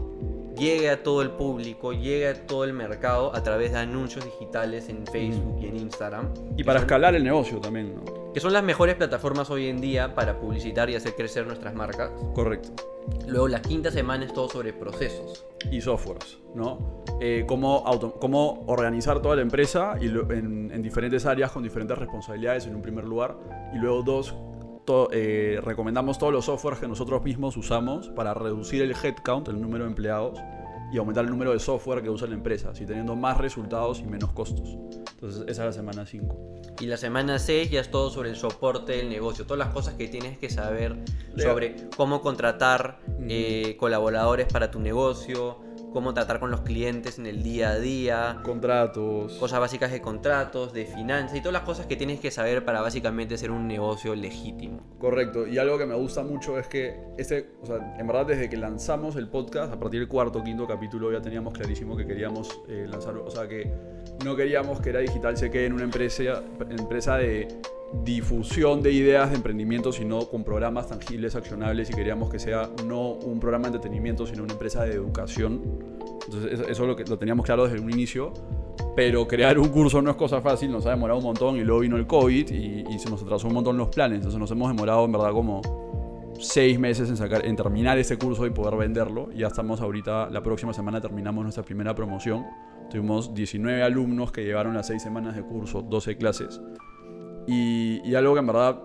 llegue a todo el público, llegue a todo el mercado a través de anuncios digitales en Facebook y en Instagram. Y para son- escalar el negocio también, ¿no? Que son las mejores plataformas hoy en día para publicitar y hacer crecer nuestras marcas. Correcto. Luego la quinta semana es todo sobre procesos. y softwares, ¿no? Eh, cómo, auto- cómo organizar toda la empresa y lo- en, en diferentes áreas con diferentes responsabilidades en un primer lugar. Y luego dos, to- eh, recomendamos todos los softwares que nosotros mismos usamos para reducir el headcount, el número de empleados, y aumentar el número de software que usa la empresa, así teniendo más resultados y menos costos. Entonces esa es la semana 5. Y la semana 6 ya es todo sobre el soporte del negocio, todas las cosas que tienes que saber Lea. sobre cómo contratar eh, colaboradores para tu negocio, cómo tratar con los clientes en el día a día, Contratos. cosas básicas de contratos, de finanzas y todas las cosas que tienes que saber para básicamente ser un negocio legítimo. Correcto, y algo que me gusta mucho es que este, o sea, en verdad desde que lanzamos el podcast, a partir del cuarto o quinto capítulo ya teníamos clarísimo que queríamos eh, lanzar, o sea, que no queríamos que era digital se quede en una empresa, empresa de difusión de ideas de emprendimiento, sino con programas tangibles, accionables, y queríamos que sea no un programa de entretenimiento, sino una empresa de educación. Entonces eso, lo, que, lo teníamos claro desde un inicio, pero crear un curso no es cosa fácil, nos ha demorado un montón y luego vino el COVID y, y se nos atrasó un montón los planes, entonces nos hemos demorado en verdad como seis meses en, sacar, en terminar este curso y poder venderlo. Ya estamos ahorita, la próxima semana terminamos nuestra primera promoción. Tuvimos 19 alumnos que llevaron las seis semanas de curso, 12 clases. Y, y algo que en verdad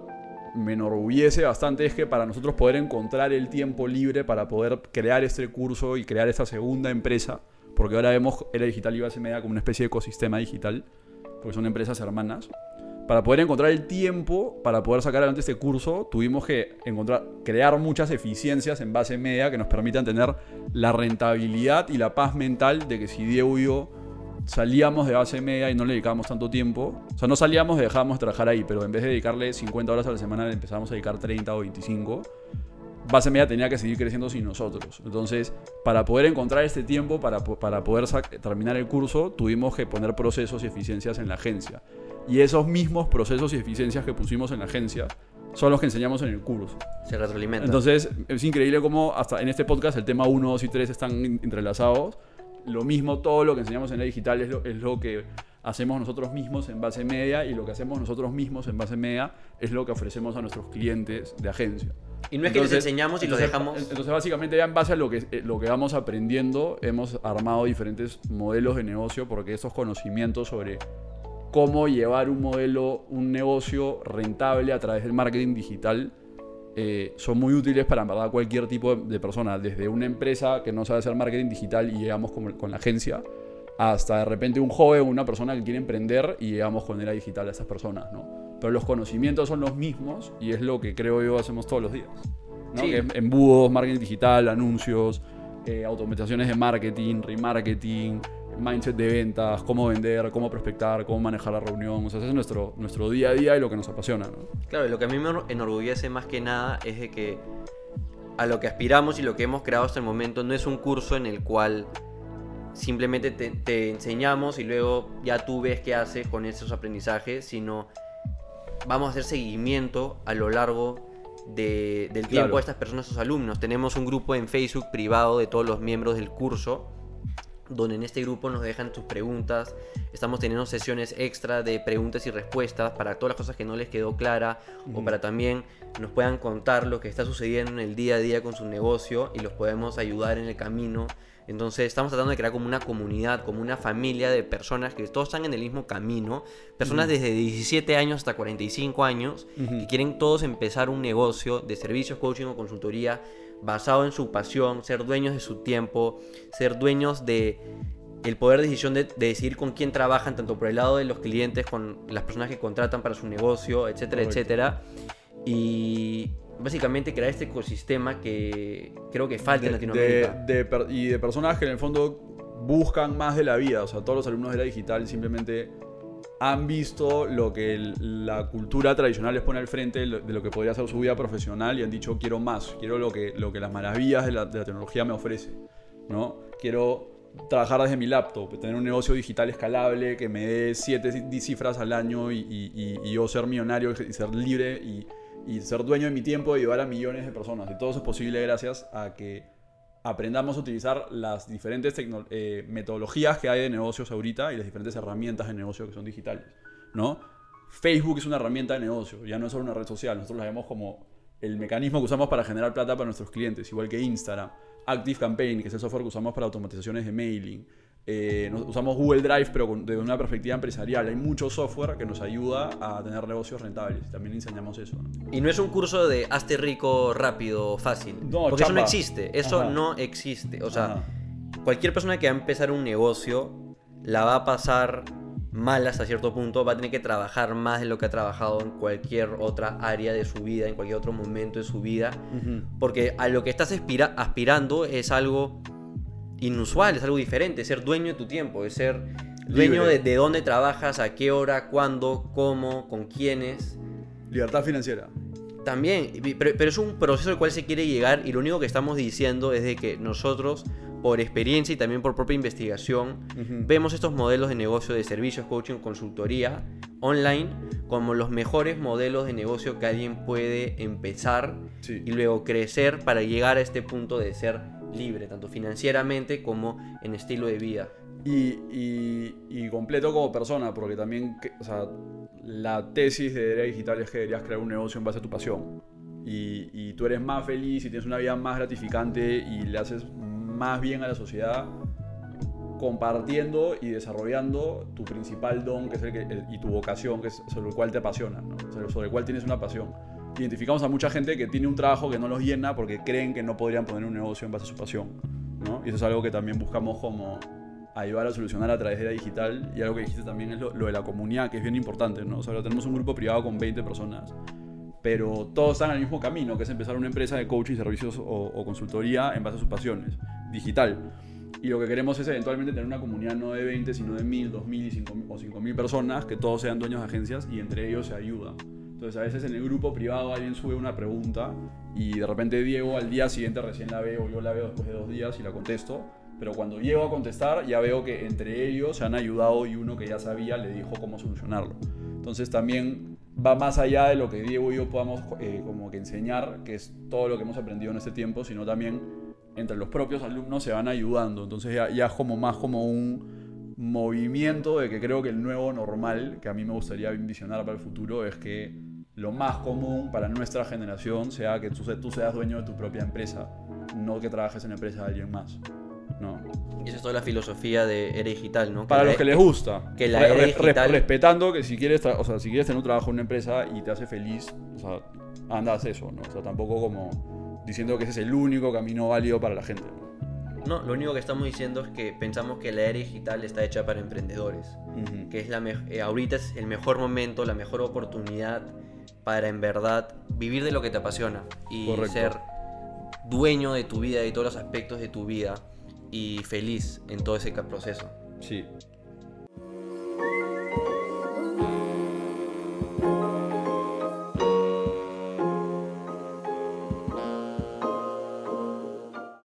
me enorgullece bastante es que para nosotros poder encontrar el tiempo libre para poder crear este curso y crear esta segunda empresa, porque ahora vemos Era Digital y Base Media como una especie de ecosistema digital, porque son empresas hermanas. Para poder encontrar el tiempo para poder sacar adelante este curso, tuvimos que encontrar, crear muchas eficiencias en base media que nos permitan tener la rentabilidad y la paz mental de que si Diego salíamos de base media y no le dedicábamos tanto tiempo, o sea, no salíamos y dejábamos de trabajar ahí, pero en vez de dedicarle 50 horas a la semana, le empezábamos a dedicar 30 o 25, base media tenía que seguir creciendo sin nosotros. Entonces, para poder encontrar este tiempo, para, para poder terminar el curso, tuvimos que poner procesos y eficiencias en la agencia. Y esos mismos procesos y eficiencias que pusimos en la agencia son los que enseñamos en el curso. Se retroalimenta. Entonces, es increíble cómo hasta en este podcast el tema 1, 2 y 3 están entrelazados. Lo mismo, todo lo que enseñamos en la digital es lo, es lo que hacemos nosotros mismos en base media y lo que hacemos nosotros mismos en base media es lo que ofrecemos a nuestros clientes de agencia. Y no es que les enseñamos y los dejamos. Entonces, básicamente, ya en base a lo que, eh, lo que vamos aprendiendo, hemos armado diferentes modelos de negocio porque esos conocimientos sobre cómo llevar un modelo, un negocio rentable a través del marketing digital eh, son muy útiles para verdad, cualquier tipo de, persona, desde una empresa que no sabe hacer marketing digital y llegamos con, con la agencia, hasta de repente un joven una persona que quiere emprender y llegamos con era digital a esas personas, ¿no? pero los conocimientos son los mismos y es lo que creo yo hacemos todos los días. ¿no? embudos, marketing digital, anuncios, eh, automatizaciones de marketing, remarketing, mindset de ventas, cómo vender, cómo prospectar, cómo manejar la reunión. O sea, ese es nuestro, nuestro día a día y lo que nos apasiona. ¿no? Claro, lo que a mí me enorgullece más que nada es de que a lo que aspiramos y lo que hemos creado hasta el momento no es un curso en el cual simplemente te, te enseñamos y luego ya tú ves qué haces con esos aprendizajes, sino vamos a hacer seguimiento a lo largo del tiempo a estas personas, a sus alumnos. Tenemos un grupo en Facebook privado de todos los miembros del curso, donde en este grupo nos dejan sus preguntas. Estamos teniendo sesiones extra de preguntas y respuestas para todas las cosas que no les quedó clara o para también nos puedan contar lo que está sucediendo en el día a día con su negocio y los podemos ayudar en el camino entonces estamos tratando de crear como una comunidad, como una familia de personas que todos están en el mismo camino. Personas desde 17 años hasta 45 años que quieren todos empezar un negocio de servicios, coaching o consultoría basado en su pasión, ser dueños de su tiempo, ser dueños de el poder de decisión de, decidir con quién trabajan, tanto por el lado de los clientes, con las personas que contratan para su negocio, etcétera, etcétera. Y básicamente crear este ecosistema que creo que falta en Latinoamérica. y de personas que en el fondo buscan más de la vida. O sea, todos los alumnos de la digital simplemente han visto lo que la cultura tradicional les pone al frente de lo, que podría ser su vida profesional y han dicho quiero más, quiero lo que, lo que las maravillas de la, tecnología me ofrece. ¿no? Quiero trabajar desde mi laptop, tener un negocio digital escalable que me dé siete cifras al año y, y yo ser millonario y ser libre y y ser dueño de mi tiempo y ayudar a millones de personas. Y todo eso es posible gracias a que aprendamos a utilizar las diferentes eh, metodologías que hay de negocios ahorita y las diferentes herramientas de negocio que son digitales. ¿no? Facebook es una herramienta de negocio, ya no es solo una red social, nosotros la vemos como el mecanismo que usamos para generar plata para nuestros clientes, igual que Instagram, Active Campaign, que es el software que usamos para automatizaciones de mailing, eh, usamos Google Drive, pero desde una perspectiva empresarial. Hay mucho software que nos ayuda a tener negocios rentables. También enseñamos eso. Y no es un curso de hazte rico rápido, fácil. porque eso no existe. Eso no existe. O sea, cualquier persona que va a empezar un negocio la va a pasar mal hasta cierto punto, va a tener que trabajar más de lo que ha trabajado en cualquier otra área de su vida, en cualquier otro momento de su vida, porque a lo que estás aspirando es algo inusual, es algo diferente, ser dueño de tu tiempo, es ser dueño de, dónde trabajas, a qué hora, cuándo, cómo, con quiénes. Libertad financiera. También, pero, es un proceso al cual se quiere llegar y lo único que estamos diciendo es de que nosotros, por experiencia y también por propia investigación, vemos estos modelos de negocio de servicios, coaching, consultoría online como los mejores modelos de negocio que alguien puede empezar y luego crecer para llegar a este punto de ser libre, tanto financieramente como en estilo de vida. Y, completo como persona, porque también o sea, la tesis de Derecho Digital es que deberías crear un negocio en base a tu pasión. Y, tú eres más feliz y tienes una vida más gratificante y le haces más bien a la sociedad compartiendo y desarrollando tu principal don que es el que, y tu vocación, que es sobre el cual te apasiona, sobre el cual tienes una pasión identificamos a mucha gente que tiene un trabajo que no los llena porque creen que no podrían poner un negocio en base a su pasión. ¿no? Y eso es algo que también buscamos como ayudar a solucionar a través de la digital. Y algo que dijiste también es lo, de la comunidad, que es bien importante. ¿no? O sea, tenemos un grupo privado con 20 personas, pero todos están en el mismo camino, que es empezar una empresa de coaching, servicios o, consultoría en base a sus pasiones, digital. Y lo que queremos es eventualmente tener una comunidad no de 20, sino de 1000, 2000 y 5000 o 5000 personas que todos sean dueños de agencias y entre ellos se ayudan Entonces a veces en el grupo privado alguien sube una pregunta y de repente Diego al día siguiente recién la veo, yo la veo después de dos días y la contesto. Pero cuando llego a contestar ya veo que entre ellos se han ayudado y uno que ya sabía le dijo cómo solucionarlo. Entonces también va más allá de lo que Diego y yo podamos eh, como que enseñar, que es todo lo que hemos aprendido en este tiempo, sino también entre los propios alumnos se van ayudando. Entonces ya, ya como más como un movimiento de que creo que el nuevo normal, que a mí me gustaría visionar para el futuro, es que lo más común para nuestra generación sea que tú, tú seas dueño de tu propia empresa, no que trabajes en la empresa de alguien más. ¿no? Y esa es toda la filosofía de Era Digital, ¿no? Para la- los que les gusta. que la era re- digital- respetando que si quieres, o sea, si quieres tener un trabajo en una empresa y te hace feliz, o sea, andas eso, ¿no? O sea, tampoco como diciendo que ese es el único camino válido para la gente. ¿no? Lo único que estamos diciendo es que pensamos que la era digital está hecha para emprendedores. Ujú. que es la eh, ahorita es el mejor momento, la mejor oportunidad para en verdad vivir de lo que te apasiona y Correcto. ser dueño de tu vida y todos los aspectos de tu vida y feliz en todo ese proceso. Sí,